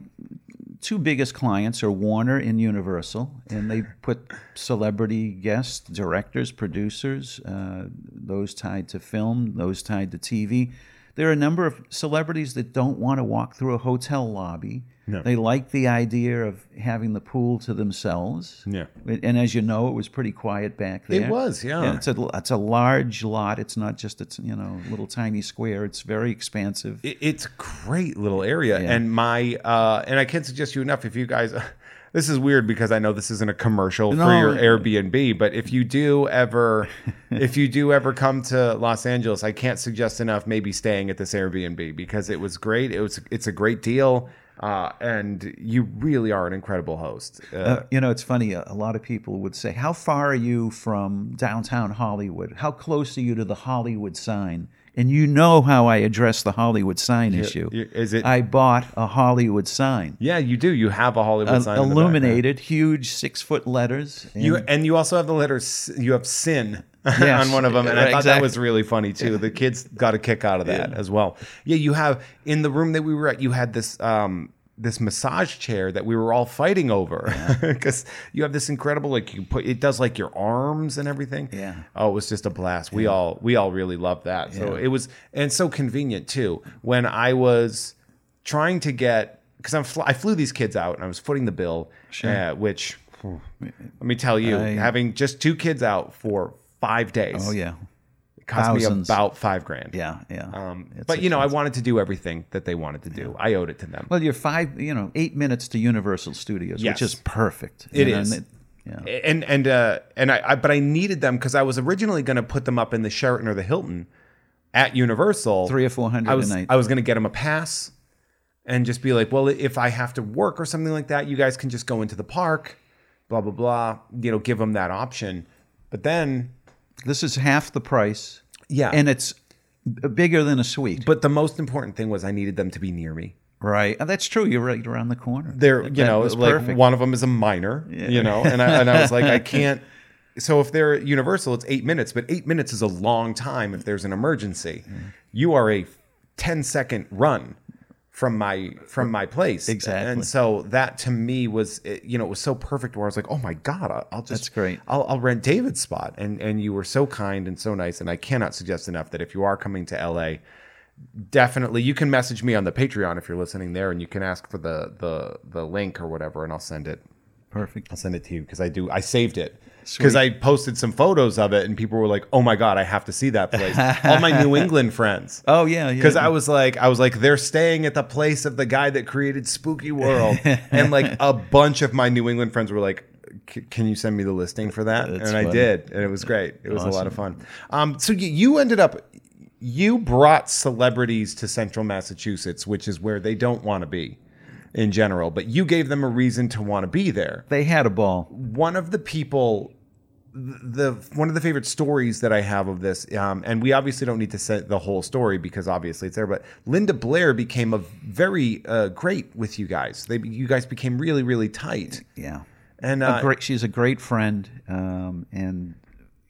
B: two biggest clients are Warner and Universal, and they put celebrity guests, directors, producers, uh, those tied to film, those tied to TV. There are a number of celebrities that don't want to walk through a hotel lobby. They like the idea of having the pool to themselves.
A: Yeah.
B: And as you know, it was pretty quiet back there.
A: It was, yeah.
B: it's a it's a large lot. It's not just it's you know little tiny square. It's very expansive.
A: It- it's a great little area and my uh and i can't suggest you enough if you guys [LAUGHS] this is weird because i know this isn't a commercial for your airbnb but if you do ever [LAUGHS] if you do ever come to los angeles i can't suggest enough maybe staying at this airbnb because it was great it was it's a great deal uh, and you really are an incredible host uh,
B: Uh, you know, it's funny. A, a lot of people would say, "How far are you from downtown Hollywood? How close are you to the Hollywood sign?" And you know how I address the Hollywood sign issue.
A: you- is it-
B: I bought a Hollywood sign,
A: yeah you do you have a hollywood sign in the back, right?
B: illuminated, huge six foot letters. and-
A: You and you also have the letters. You have sin [LAUGHS]
B: Yes.
A: on one of them, and I thought that was really funny too. The kids got a kick out of that as well. Yeah, you have in the room that we were at. You had this um this massage chair that we were all fighting over because [LAUGHS] you have this incredible like you put it does like your arms and everything.
B: Yeah.
A: Oh, it was just a blast. We all we all really loved that. So it was and so convenient too. When I was trying to get because I'm fl- I flew these kids out and I was footing the bill, uh, which let me tell you,
B: I-
A: having just two kids out for five days,
B: oh yeah,
A: it cost
B: Thousands.
A: me about five grand.
B: yeah, yeah.
A: Um,
B: It's
A: but you know, I wanted to do everything that they wanted to do. I owed it to them.
B: well, you're five, you know, eight minutes to Universal Studios,
A: Yes.
B: which is perfect.
A: It
B: know,
A: is.
B: and yeah.
A: and and uh and I, I but I needed them because I was originally going to put them up in the Sheraton or the Hilton at Universal.
B: Three or four hundred
A: I was
B: a night.
A: I was going to get them a pass, and just be like, well, if I have to work or something like that, you guys can just go into the park, blah blah blah. You know, give them that option. But then,
B: This is half the price.
A: Yeah.
B: And it's bigger than a suite.
A: but the most important thing was I needed them to be near me.
B: right. Uh, That's true. You're right around the corner.
A: They're, you
B: that
A: know, like
B: perfect.
A: one of them is a minor, you know, and I, and I was like, I [LAUGHS] can't. So if they're Universal, it's eight minutes, but eight minutes is a long time if there's an emergency.
B: Mm.
A: You are a 10 second run from my from my place
B: Exactly.
A: and so that to me was you know it was so perfect where i was like oh my god I'll, just
B: That's great.
A: I'll, I'll rent david's spot and and you were so kind and so nice and i cannot suggest enough that if you are coming to la definitely you can message me on the patreon if you're listening there and you can ask for the the the link or whatever and i'll send it
B: Perfect.
A: i'll send it to you because i do i saved it because i posted some photos of it and people were like oh my god i have to see that place all my new [LAUGHS] england friends
B: Oh yeah, yeah.
A: because I was like, I was like, they're staying at the place of the guy that created Spooky World, [LAUGHS] and like a bunch of my New England friends were like, "C- "Can you send me the listing for that?"
B: That's
A: and I did, and it was great. It was a lot of fun. Um, so you ended up, you brought celebrities to Central Massachusetts, which is where they don't want to be, in general, but you gave them a reason to want to be there
B: they had a ball.
A: one of the people the one of the favorite stories that I have of this, um, and we obviously don't need to set the whole story because obviously it's there. But Linda Blair became a very uh, great with you guys. They you guys became really really tight.
B: Yeah.
A: And
B: a
A: uh,
B: great, she's a great friend um, and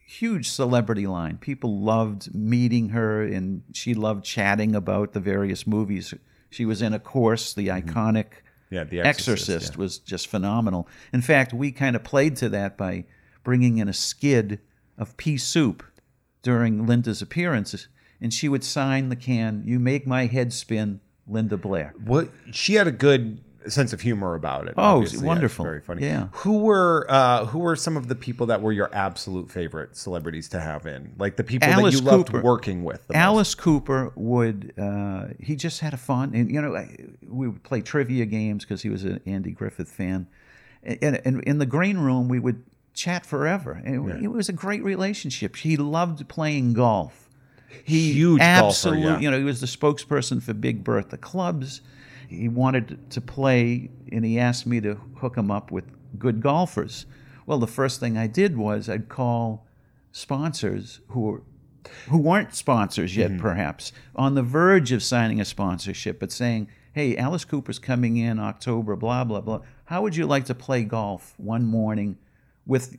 B: huge celebrity line. People loved meeting her, and she loved chatting about the various movies she was in. Of course, the iconic
A: Mm-hmm. Yeah, The
B: Exorcist,
A: Exorcist, yeah.
B: was just phenomenal. In fact, we kind of played to that by bringing in a skid of pea soup during Linda's appearances, and she would sign the can. You make my head spin, Linda Blair.
A: what she had a good sense of humor about it.
B: Oh.
A: Yeah,
B: wonderful.
A: very funny.
B: Yeah.
A: Who were uh, who were some of the people that were your absolute favorite celebrities to have in? Like the people
B: Alice
A: that you loved
B: Cooper.
A: working with. the most?
B: Alice Cooper would uh, he just had a fun and you know we would play trivia games because he was an Andy Griffith fan, and, and in the green room we would chat forever. It, it was a great relationship. He loved playing golf. He
A: Huge golfer,
B: absolute,
A: yeah.
B: you know, he was the spokesperson for Big Bertha clubs. He wanted to play, and he asked me to hook him up with good golfers. Well, the first thing I did was I'd call sponsors who were who weren't sponsors yet,
A: Mm-hmm.
B: perhaps on the verge of signing a sponsorship, but saying, "Hey, Alice Cooper's coming in October, blah blah blah. How would you like to play golf one morning with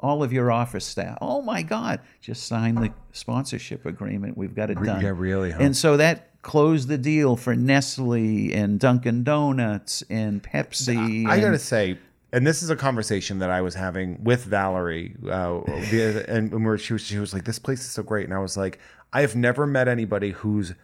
B: all of your office staff?" Oh my God! Just sign the sponsorship agreement. We've got it done.
A: yeah, really, huh?
B: And so that closed the deal for Nestle and Dunkin' Donuts and Pepsi.
A: I
B: and-
A: gotta say, and this is a conversation that I was having with Valerie, uh, [LAUGHS] and and where she was, she was like, "This place is so great," and I was like, "I have never met anybody who's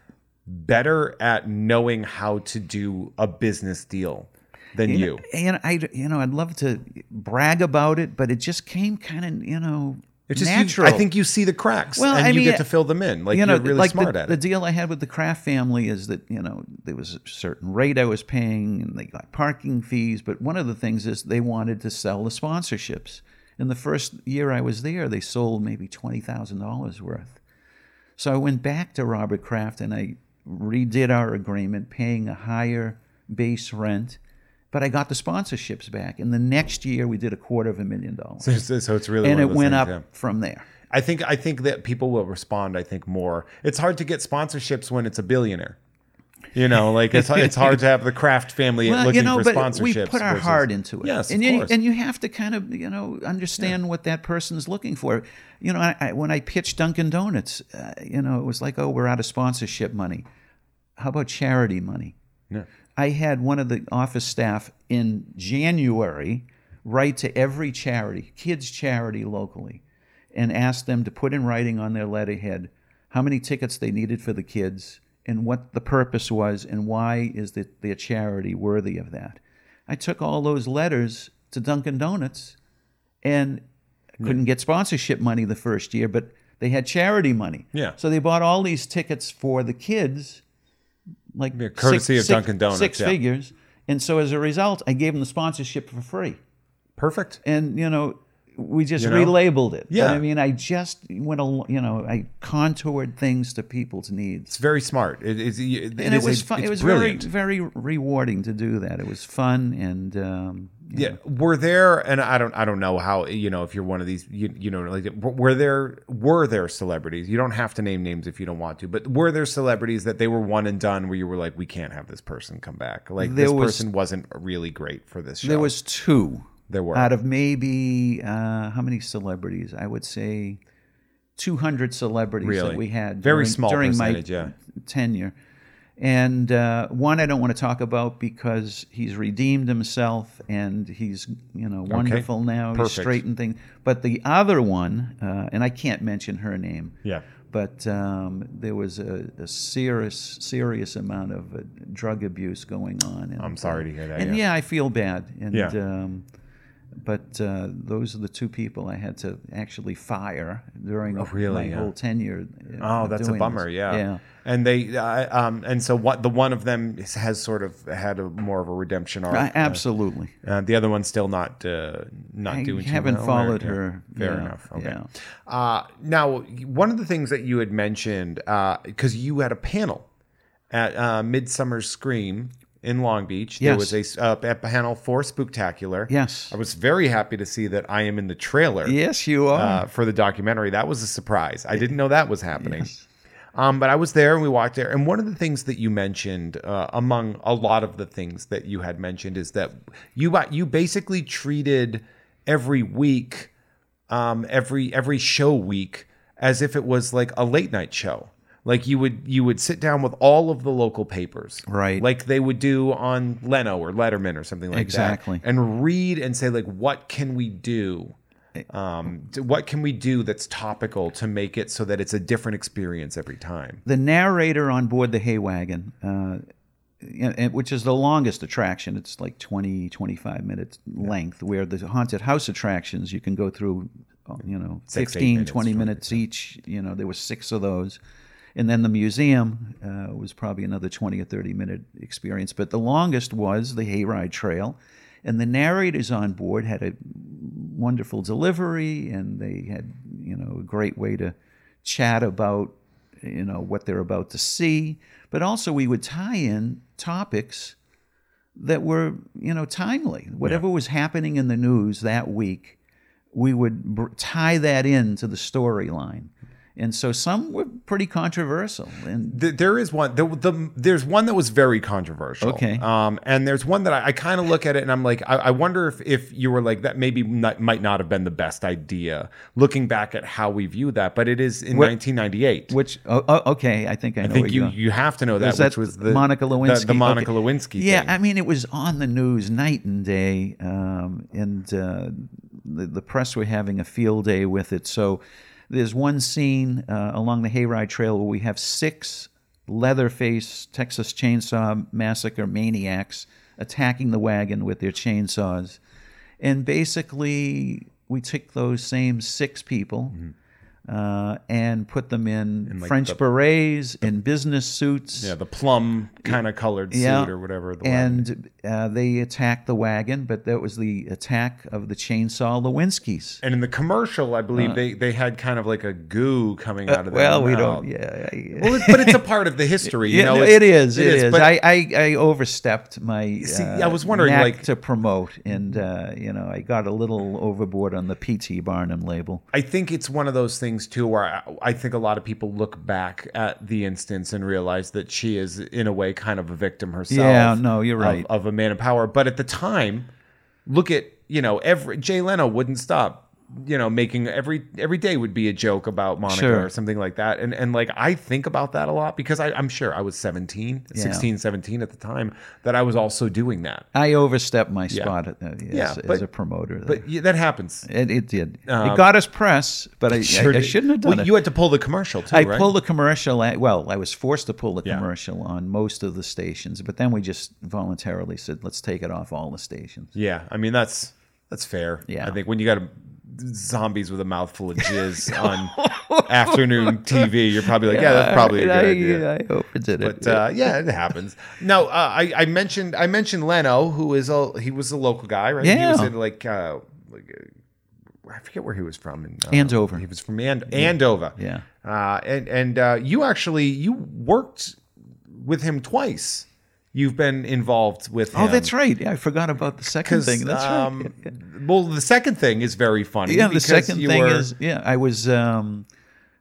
A: better at knowing how to do a business deal than you."
B: and I, you know, I'd love to brag about it, but it just came kind of, you know,
A: It's just you-
B: natural.
A: I think you see the cracks,
B: Well,
A: and
B: I
A: you
B: mean,
A: get to uh, fill them in. Like
B: you know,
A: you're really
B: like
A: smart
B: the,
A: at
B: the deal I had with the Kraft family is that you know there was a certain rate I was paying, and they got parking fees. But one of the things is they wanted to sell the sponsorships. In the first year I was there, they sold maybe twenty thousand dollars worth. So I went back to Robert Kraft and I redid our agreement, paying a higher base rent. But I got the sponsorships back, and the next year we did a quarter of a million dollars,
A: So, so it's really
B: and it went
A: things,
B: up
A: yeah.
B: from there.
A: I think I think that people will respond. I think more. It's hard to get sponsorships when it's a billionaire. You know, like it's [LAUGHS] it's hard to have the Kraft family
B: well,
A: looking
B: you know,
A: for
B: but
A: sponsorships.
B: we put our
A: versus-
B: heart into it.
A: Yes,
B: and
A: of
B: you
A: course.
B: and you have to kind of you know understand what that person's looking for. You know, I, I, when I pitched Dunkin' Donuts, uh, you know, it was like, oh, we're out of sponsorship money. How about charity money?
A: Yeah.
B: I had one of the office staff in January write to every charity, kids charity locally, and ask them to put in writing on their letterhead how many tickets they needed for the kids and what the purpose was and why is the, their charity worthy of that. I took all those letters to Dunkin' Donuts and couldn't get sponsorship money the first year, but they had charity money.
A: Yeah.
B: So they bought all these tickets for the kids, like
A: Yeah, courtesy of Dunkin' Donuts,
B: six
A: yeah.
B: figures. And so as a result, I gave them the sponsorship for free.
A: Perfect.
B: And you know, we just
A: You know?
B: relabeled it. But,
A: Yeah.
B: I mean, I just went along, you know, I contoured things to people's needs.
A: It's very smart. It, it's, it,
B: And it, was
A: a-
B: fun. It was
A: brilliant.
B: very, very rewarding to do that. It was fun and um,
A: Yeah, were there, and I don't, I don't know how you know if you're one of these, you, you know, like were there, were there celebrities? You don't have to name names if you don't want to, but were there celebrities that they were one and done where you were like, we can't have this person come back? Like
B: There
A: this
B: was-
A: person wasn't really great for this show.
B: There was two.
A: There were.
B: out of maybe uh, how many celebrities? I would say two hundred celebrities
A: Really?
B: that we had
A: Very
B: during,
A: small
B: during
A: percentage,
B: my
A: yeah.
B: tenure. And uh, one I don't want to talk about because he's redeemed himself and he's you know wonderful now. He's straightened things. But the other one, uh, and I can't mention her name.
A: Yeah.
B: But um, there was a, a serious, serious amount of uh, drug abuse going on. And,
A: I'm sorry to hear that,
B: And
A: yeah.
B: yeah, I feel bad. And
A: Yeah.
B: um, but uh, those are the two people I had to actually fire during
A: Oh, really?
B: my
A: Yeah.
B: whole tenure. uh,
A: Oh, that's a bummer.
B: this.
A: Yeah.
B: Yeah.
A: And they, uh, um, and so what? The one of them has sort of had a more of a redemption arc.
B: Uh, absolutely.
A: Uh, the other one's still not uh, not
B: I
A: doing. too
B: haven't
A: well, or-
B: followed
A: yeah.
B: her.
A: Fair
B: Yeah,
A: enough. Okay. Uh, now, one of the things that you had mentioned, because you had a panel at uh, Midsummer Scream in Long Beach. There was a, uh, a panel for Spooktacular.
B: Yes.
A: I was very happy to see that I am in the trailer.
B: Yes, you are.
A: Uh, for the documentary, that was a surprise. I didn't know that was happening.
B: Yes.
A: Um, but I was there and we walked there. And one of the things that you mentioned, uh, among a lot of the things that you had mentioned, is that you you basically treated every week, um, every every show week, as if it was like a late night show. Like you would you would sit down with all of the local papers,
B: Right.
A: Like they would do on Leno or Letterman or something like
B: Exactly.
A: that, exactly and read and say like, what can we do? um, what can we do that's topical to make it so that it's a different experience every time?
B: the narrator on board the hay wagon uh, which is the longest attraction it's like 20 25 minutes length where the haunted house attractions you can go through you know
A: Six,
B: 15
A: minutes,
B: 20
A: something like
B: minutes each you know there were six of those and then the museum uh, was probably another 20 or 30 minute experience but the longest was the hayride trail. And the narrators on board had a wonderful delivery and they had you know a great way to chat about you know what they're about to see. But also we would tie in topics that were you know timely. Whatever was happening in the news that week we would br- tie that into the storyline and so some were pretty controversial and
A: there is one. The, the, there's one that was very controversial.
B: Okay.
A: Um, and there's one that I, I kind of look at it and I'm like, I, I wonder if if you were like that, maybe not, might not have been the best idea. Looking back at how we view that, but it is in
B: What-
A: 1998.
B: which oh, oh, okay i think i know
A: I think you
B: you're-
A: have to know that,
B: that
A: which was the
B: Monica
A: the-
B: Lewinsky?
A: the, Monica
B: Okay.
A: Lewinsky.
B: Yeah,
A: thing.
B: I mean, it was on the news night and day, um, and uh, the, the press were having a field day with it. So there's one scene uh, along the Hayride Trail where we have six Leatherface Texas Chainsaw Massacre maniacs attacking the wagon with their chainsaws, and basically we took those same six people. Uh, and put them in,
A: Mm-hmm. like,
B: French
A: the-
B: berets in business suits.
A: yeah, the plum kind of colored suit
B: Yeah.
A: or whatever. The
B: and uh, they attacked the wagon, but that was the attack of the chainsaw Lewinsky's.
A: And in the commercial, I believe they, they had kind of like a goo coming out of their
B: Uh, Well, we
A: mouth.
B: don't. Yeah, I-
A: Well, it- but it's a part of the history. You
B: Yeah,
A: know,
B: it is. It is.
A: But
B: I, I, I overstepped my.
A: See,
B: uh,
A: I was wondering, like-
B: to promote, and uh, you know, I got a little overboard on the PT Barnum label.
A: I think it's one of those things too, where I, think a lot of people look back at the instance and realize that she is, in a way, kind of a victim herself.
B: Yeah, no, you're
A: of-
B: right.
A: Of, a man in power, but at the time, look at you know every Jay Leno wouldn't stop. You know, making every every day would be a joke about Monica
B: Sure.
A: or something like that, and and like I think about that a lot because I, I'm sure I was 17, 16, 17 at the time that I was also doing that.
B: I overstepped my spot uh, as,
A: Yeah,
B: as a promoter.
A: But yeah, that happens.
B: it, it did. it got us press, but I, I, I shouldn't have done
A: Well,
B: it.
A: You had to pull the commercial too,
B: I
A: right?
B: pulled the commercial. At, well, I was forced to pull the
A: Yeah.
B: commercial on most of the stations, but then we just voluntarily said, "Let's take it off all the stations."
A: Yeah, I mean that's that's fair.
B: Yeah.
A: I think when you got a, zombies with a mouthful of jizz [LAUGHS] on afternoon TV, you're probably like, yeah, that's probably a good
B: I,
A: idea.
B: I hope it did it.
A: But uh, yeah, it happens. No, uh, I, I mentioned I mentioned Leno, who is a he was a local guy, right? Yeah. He was in like uh, like uh, I forget where he was from. In, uh,
B: Andover.
A: He was from And- Andover.
B: Yeah.
A: Uh, and and uh, you actually you worked with him twice. You've been involved with him.
B: Oh, that's right. Yeah, I forgot about the second thing. That's right.
A: um, Well, the second thing is very funny.
B: Yeah, the second
A: you
B: thing
A: were-
B: is yeah, I was um,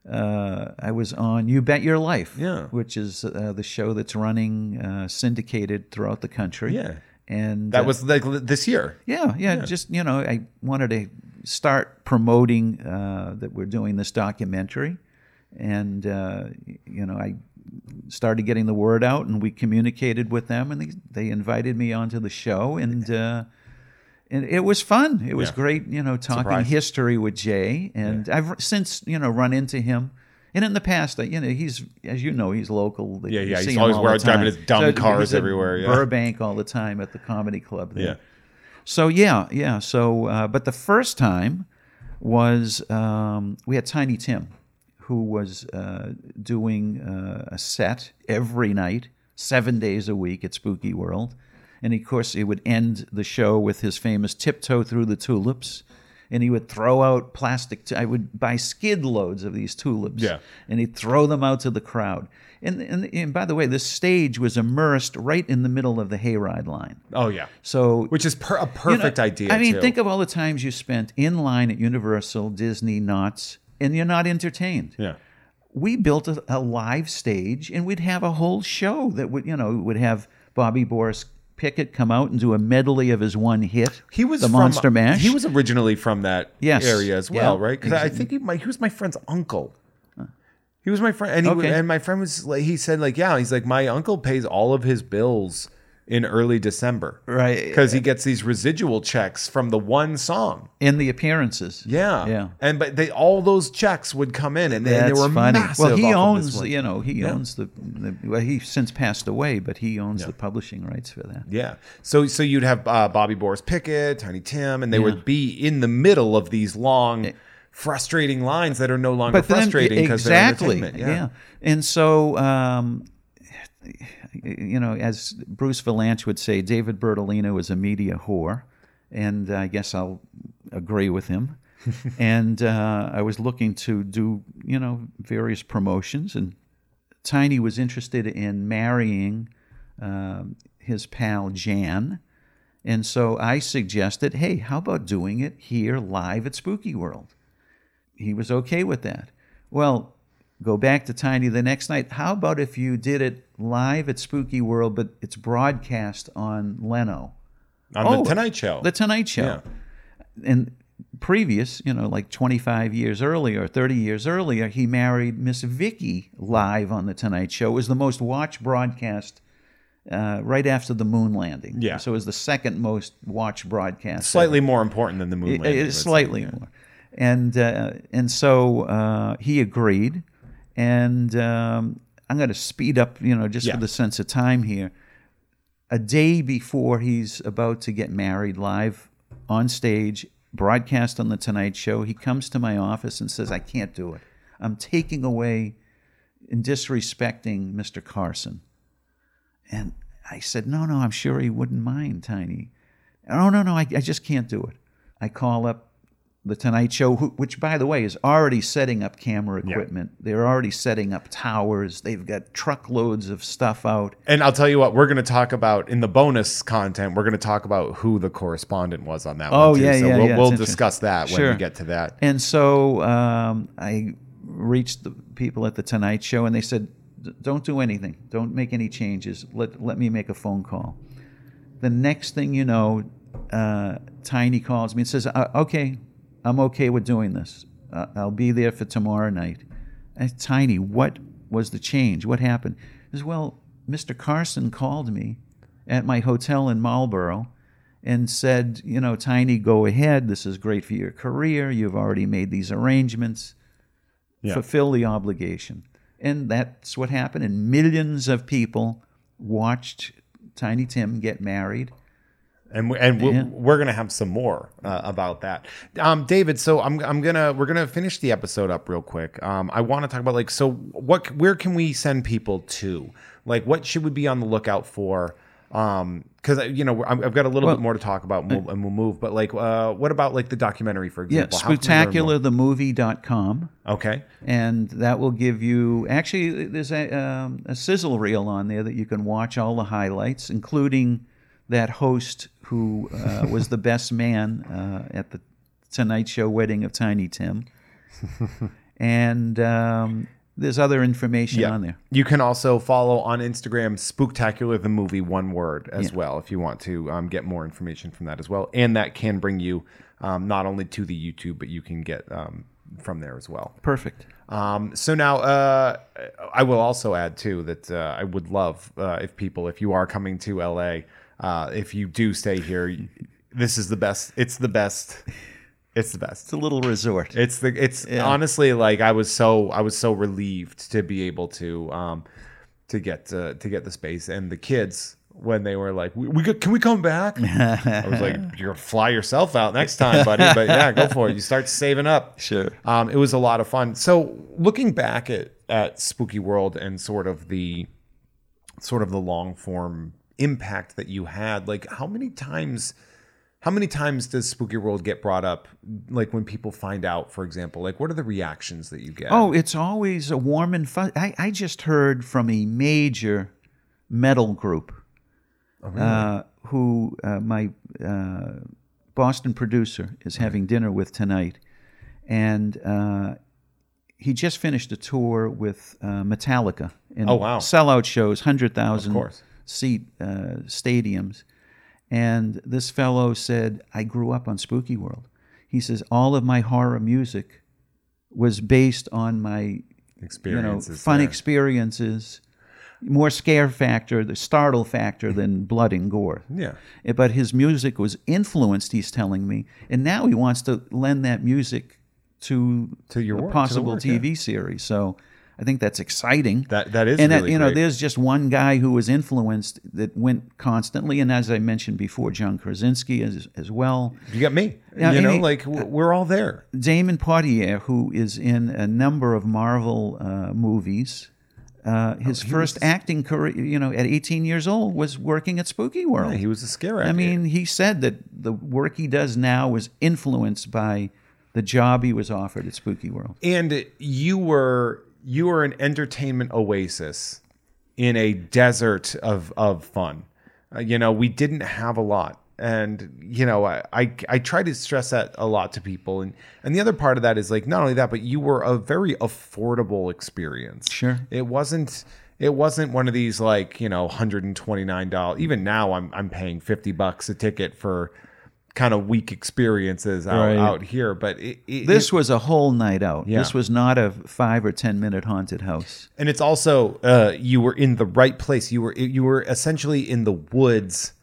B: uh, I was on You Bet Your Life,
A: Yeah.
B: which is uh, the show that's running uh, syndicated throughout the country.
A: Yeah.
B: and
A: that
B: uh,
A: was like this year.
B: yeah, yeah, Just you know, I wanted to start promoting uh, that we're doing this documentary, and uh, you know, I started getting the word out, and we communicated with them, and they, they invited me onto the show, and uh, and it was fun. It was
A: Yeah.
B: great, you know, talking
A: Surprise.
B: history with Jay, and I've since you know run into him. And in the past, you know, he's as you know, he's local.
A: Yeah,
B: You
A: yeah, he's always wearing- driving his dumb
B: So
A: cars everywhere, yeah.
B: Burbank all the time at the comedy club there.
A: Yeah.
B: So yeah, yeah. So, uh, but the first time was um, we had Tiny Tim, who was uh, doing uh, a set every night, seven days a week at Spooky World, and of course he would end the show with his famous "Tiptoe Through the Tulips." And he would throw out plastic. T- I would buy skid loads of these tulips,
A: Yeah.
B: and he'd throw them out to the crowd. And, and, and by the way, this stage was immersed right in the middle of the hayride line.
A: Oh yeah,
B: So
A: which is per- a
B: you know,
A: perfect idea.
B: I mean,
A: too.
B: think of all the times you spent in line at Universal, Disney, Knott's, and you're not entertained.
A: yeah.
B: We built a, a live stage, and we'd have a whole show that would, you know, would have Bobby Boris Pickett come out and do a medley of his one hit.
A: He was
B: the
A: from,
B: Monster Mash.
A: He was originally from that
B: Yes.
A: area as well,
B: Yeah.
A: right? Because I think he, my, he was my friend's uncle. He was my friend, and, he,
B: Okay.
A: and my friend was like, he said like, yeah, he's like, my uncle pays all of his bills in early December,
B: right
A: Because he gets these residual checks from the one song.
B: in the appearances.
A: Yeah,
B: Yeah.
A: And but they all those checks would come in, and, they, and they were
B: funny.
A: massive.
B: Well, he
A: off of this
B: owns, you know, he owns the, the. Well, he since passed away, but he owns the publishing rights for that.
A: Yeah. So so you'd have uh, Bobby Boris Pickett, Tiny Tim, and they would be in the middle of these long, frustrating lines that are no longer frustrating because
B: exactly,
A: they're entertainment.
B: yeah. And so, um, you know, as Bruce Vilanch would say, David Bertolino is a media whore, and I guess I'll agree with him. [LAUGHS] and uh, I was looking to do, you know, various promotions, and Tiny was interested in marrying um, his pal Jan. And so I suggested, hey, how about doing it here live at Spooky World? He was okay with that. Well, go back to Tiny the next night. How about if you did it live at Spooky World, but it's broadcast on Leno?
A: On
B: Oh,
A: the Tonight Show.
B: The Tonight Show.
A: Yeah.
B: And previous, you know, like 25 years earlier, 30 years earlier, he married Miss Vicky live on the Tonight Show. It was the most watched broadcast uh, right after the moon landing.
A: Yeah.
B: So it was the second most watched broadcast.
A: Slightly more important than the moon landing.
B: it's
A: let's say.
B: slightly more. And uh, and so uh, he agreed, and um, I'm going to speed up, you know, just
A: Yeah.
B: for the sense of time here. A day before he's about to get married, live on stage, broadcast on the Tonight Show, he comes to my office and says, "I can't do it. I'm taking away and disrespecting Mr. Carson." And I said, No, no, I'm sure he wouldn't mind, Tiny. No, no, no, I, I just can't do it. I call up the Tonight Show, which, by the way, is already setting up camera equipment. They're already setting up towers. They've got truckloads of stuff out.
A: And I'll tell you what, we're going to talk about in the bonus content. We're going to talk about who the correspondent was on that
B: Oh,
A: one. too.
B: yeah,
A: so
B: yeah,
A: we'll,
B: yeah,
A: we'll discuss that when
B: Sure.
A: we get to that.
B: And so um, I reached the people at the Tonight Show, and they said, "Don't do anything. Don't make any changes. Let let me make a phone call." The next thing you know, uh, Tiny calls me and says, uh, "Okay, I'm okay with doing this. Uh, I'll be there for tomorrow night." And Tiny, what was the change? What happened? He says, "Well, Mr. Carson called me at my hotel in Marlborough." and said, you know, Tiny, go ahead. This is great for your career. You've already made these arrangements.
A: Yeah.
B: Fulfill the obligation. And that's what happened. And millions of people watched Tiny Tim get married.
A: And we, and we'll,
B: Yeah.
A: we're gonna have some more uh, about that. Um, David, so I'm I'm gonna we're gonna finish the episode up real quick. Um, I want to talk about like so what where can we send people to? Like what should we be on the lookout for? Um, because you know I'm- I've got a little
B: Well,
A: bit more to talk about, and we'll, and we'll move. But like, uh, what about like the documentary, for
B: Yeah,
A: example? How can we learn
B: spooktacularthemovie.com.
A: Okay.
B: and that will give you actually there's a, um, a sizzle reel on there that you can watch all the highlights including that host who uh, [LAUGHS] was the best man uh, at the tonight show wedding of tiny tim. [LAUGHS] And um, there's other information on there.
A: You can also follow on Instagram Spooktacular the movie one word as well if you want to um, get more information from that as well, and that can bring you um, not only to the YouTube but you can get um, from there as well.
B: perfect.
A: Um, so now, uh, I will also add too that uh, I would love uh, if people, if you are coming to LA, uh, if you do stay here, this is the best. It's the best. It's the best.
B: it's a little resort
A: It's the. It's honestly like I was so I was so relieved to be able to um, to get to, to get the space and the kids when they were like, we, we could, can we come back? I was like, [LAUGHS] you're gonna fly yourself out next time, buddy. But yeah, go for it. You start saving up.
B: Sure.
A: Um, it was a lot of fun. So looking back at at Spooky World and sort of the sort of the long form impact that you had, like how many times how many times does Spooky World get brought up like when people find out, for example? Like what are the reactions that you get?
B: Oh, it's always a warm and fun. I, I just heard from a major metal group uh, who uh, my uh, Boston producer is having dinner with tonight. And uh, he just finished a tour with uh, Metallica. In
A: Oh, wow.
B: Sellout shows, 100,000
A: Of course.
B: Seat uh, stadiums. And this fellow said, I grew up on Spooky World. He says, all of my horror music was based on my you know,
A: experiences.
B: fun
A: there.
B: experiences, more scare factor, the startle factor than blood and gore.
A: Yeah.
B: Eh, But his music was influenced, he's telling me, and now he wants to lend that music to,
A: To your
B: a
A: work, to the
B: possible
A: yeah.
B: TV series. So I think that's exciting.
A: That that is
B: and that,
A: really
B: you know,
A: great.
B: there's just one guy who was influenced that went constantly, and as I mentioned before, John Krasinski as as well.
A: You got me.
B: Yeah,
A: you know,
B: he-
A: like we're all there.
B: Damion Poitier, who is in a number of Marvel uh, movies. Uh, his first acting career, you know, at 18 years old, was working at Spooky World.
A: Yeah, he was a scare actor.
B: I mean, he said that the work he does now was influenced by the job he was offered at Spooky World.
A: and you were you were an entertainment oasis in a desert of of fun. Uh, you know, we didn't have a lot, and you know, I, I I try to stress that a lot to people, and and the other part of that is like not only that, but you were a very affordable experience.
B: Sure.
A: it wasn't. It wasn't one of these like you know hundred and twenty nine dollars. Even now, I'm I'm paying fifty bucks a ticket for kind of weak experiences out,
B: Right.
A: out here. But it, it,
B: This was a whole night out.
A: Yeah.
B: This was not a five or ten minute haunted house.
A: and it's also uh, you were in the right place. You were you were essentially in the woods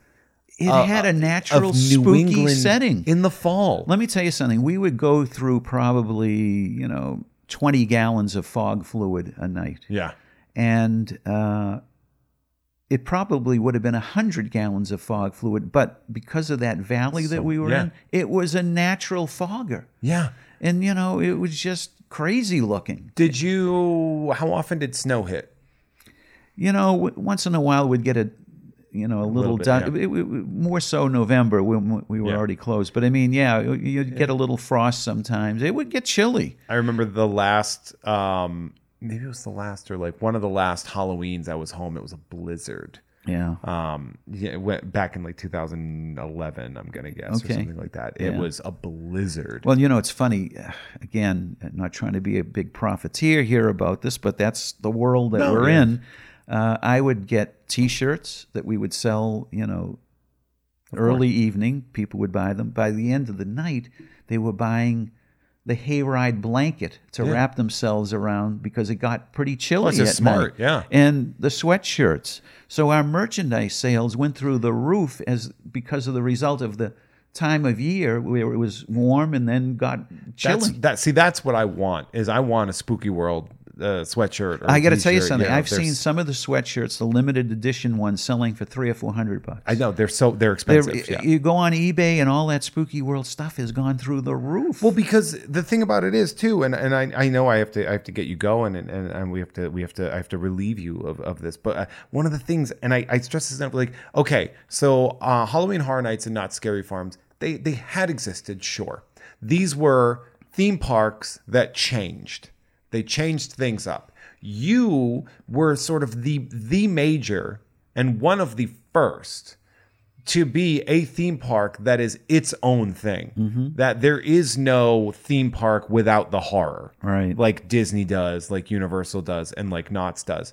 B: It
A: uh,
B: had a natural
A: New
B: spooky
A: England
B: setting.
A: in the fall.
B: Let me tell you something. We would go through probably, you know, 20 gallons of fog fluid a night.
A: yeah,
B: And uh, it probably would have been 100 gallons of fog fluid. But because of that valley that we were
A: yeah.
B: in, it was a natural fogger.
A: yeah.
B: And, you know, it was just crazy looking.
A: Did you? How often did snow hit?
B: You know, w- once in a while we'd get a, you know, a little,
A: bit,
B: dun-
A: yeah.
B: it- it- more so November when we were
A: Yeah.
B: already closed. But I mean, yeah, you'd get a little frost sometimes. It would get chilly.
A: I remember the last, um, maybe it was the last or like one of the last Halloweens I was home. It was a blizzard.
B: Yeah.
A: Um, yeah, it went back in like 2011. I'm gonna guess
B: Okay.
A: or something like that. It
B: Yeah.
A: was a blizzard.
B: Well, you know, it's funny. Again, not trying to be a big profiteer here about this, but that's the world that
A: No,
B: we're
A: yeah.
B: in. Uh, I would get T-shirts that we would sell. You know, early evening, people would buy them. By the end of the night, they were buying the hayride blanket to wrap themselves around because it got pretty chilly
A: just
B: at
A: smart,
B: night.
A: yeah.
B: And the sweatshirts. So our merchandise sales went through the roof as because of the result of the time of year where it was warm and then got chilly.
A: That's that. See, that's what I want. Is I want a spooky world uh, sweatshirt. Or
B: I got to tell you something.
A: know,
B: I've seen some of the sweatshirts, the limited edition ones, selling for three or four hundred bucks.
A: I know they're so they're
B: They're-
A: expensive. yeah.
B: You go on eBay, and all that spooky world stuff has gone through the roof.
A: Well, because the thing about it is too, and, and I, I know I have to I have to get you going, and, and, and we have to we have to I have to relieve you of, of this. But uh, one of the things, and I, I stress this out, like okay, so uh, Halloween Horror Nights and Knott's Scary Farms, they they had existed, sure. These were theme parks that changed. They changed things up. You were sort of the the major and one of the first to be a theme park that is its own thing. Mm-hmm. That there is no theme park without the horror.
B: Right.
A: Like Disney does, like Universal does, and like Knott's does.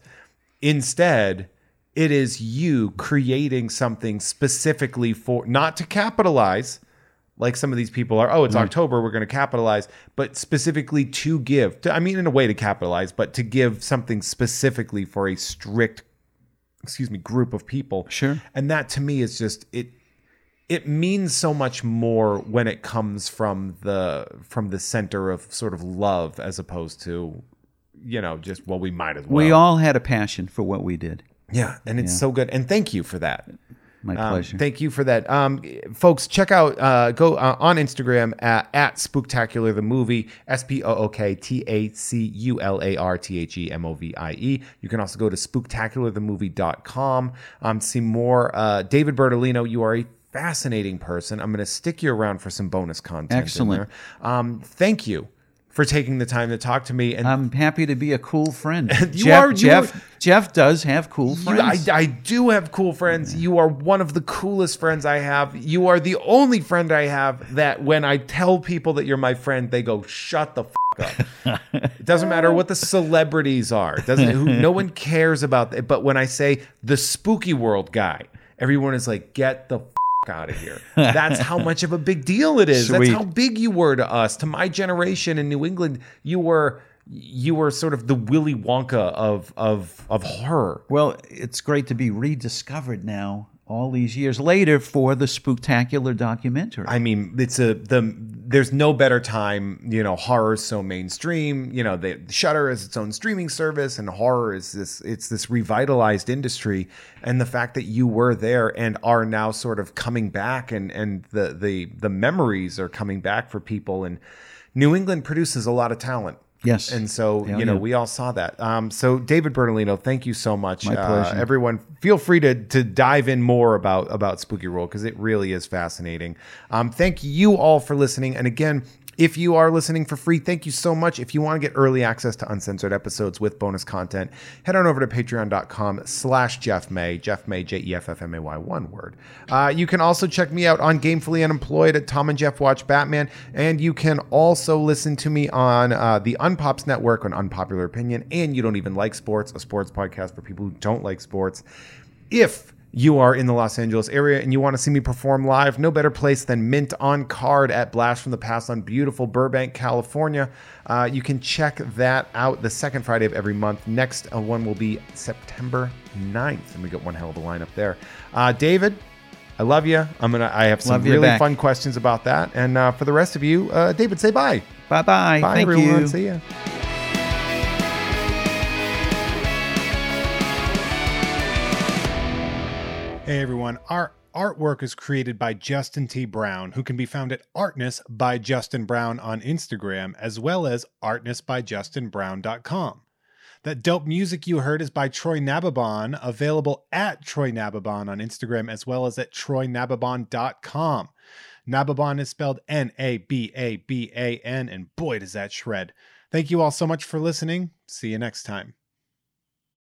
A: Instead, it is you creating something specifically for not to capitalize like some of these people are oh it's mm. october we're going to capitalize but specifically to give to, i mean in a way to capitalize but to give something specifically for a strict excuse me group of people.
B: Sure.
A: and that to me is just it it means so much more when it comes from the from the center of sort of love as opposed to you know just well we might as well.
B: we all had a passion for what we did.
A: yeah and it's so good and thank you for that
B: My
A: um,
B: pleasure.
A: Thank you for that, um, folks. Check out uh, go uh, on Instagram at, at Spooktacular the movie S P O O K T A C U L A R T H E M O V I E. You can also go to spooktacularthemovie.com um, to see more. Uh, David Bertolino, you are a fascinating person. I'm going to stick you around for some bonus content. in
B: Excellent.
A: there. Um, thank you for taking the time to talk to me. And
B: I'm happy to be a cool friend. [LAUGHS]
A: You
B: Jeff,
A: are- you
B: Jeff.
A: are-
B: Jeff does have cool
A: You,
B: friends.
A: I, I do have cool friends. You are one of the coolest friends I have. You are the only friend I have that when I tell people that you're my friend, they go, "Shut the f- up." it doesn't matter what the celebrities are. It doesn't. Who, no one cares about that. But when I say the spooky world guy, everyone is like, "Get the." F- out of here. That's how much of a big deal it is. That's how big you were to us, to my generation in New England. You were you were sort of the Willy Wonka of of of horror.
B: well, it's great to be rediscovered now, all these years later, for the Spooktacular documentary.
A: I mean, it's a the there's no better time. You know, horror is so mainstream. You know, the Shudder is its own streaming service, and horror is this it's this revitalized industry. And the fact that you were there and are now sort of coming back, and and the the the memories are coming back for people. And New England produces a lot of talent.
B: Yes.
A: And so, you know,
B: yeah.
A: we all saw that. Um, so David Bertolino, thank you so much.
B: My
A: Uh, everyone, feel free to to dive in more about about Spooky World because it really is fascinating. Um, thank you all for listening. And again, if you are listening for free, thank you so much. If you want to get early access to uncensored episodes with bonus content, head on over to patreon.com slash Jeff May, Jeff May, J E F F M A Y, one word. Uh, you can also check me out on Gamefully Unemployed at Tom and Jeff Watch Batman. And you can also listen to me on uh, the Unpops Network on Unpopular Opinion. And You Don't Even Like Sports, a sports podcast for people who don't like sports. If you are in the Los Angeles area and you want to see me perform live, no better place than Mint on Card at Blast from the Past on beautiful Burbank, California. Uh, you can check that out the second Friday of every month. Next uh, one will be September 9th, and we got one hell of a lineup there. Uh, David, I love you. I'm gonna. I have some really
B: back.
A: fun questions about that. And uh, for the rest of you, uh, David, say bye.
B: bye bye.
A: Bye,
B: Thank
A: everyone.
B: you.
A: See ya.
C: Hey everyone, our artwork is created by Justin T. Brown, who can be found at Artness by Justin Brown on Instagram, as well as artnessbyjustinbrown.com. That dope music you heard is by Troy Nababan, available at Troy Nababan on Instagram, as well as at troynababan.com. Nababan is spelled N A B A B A N, and boy, does that shred. Thank you all so much for listening. See you next time.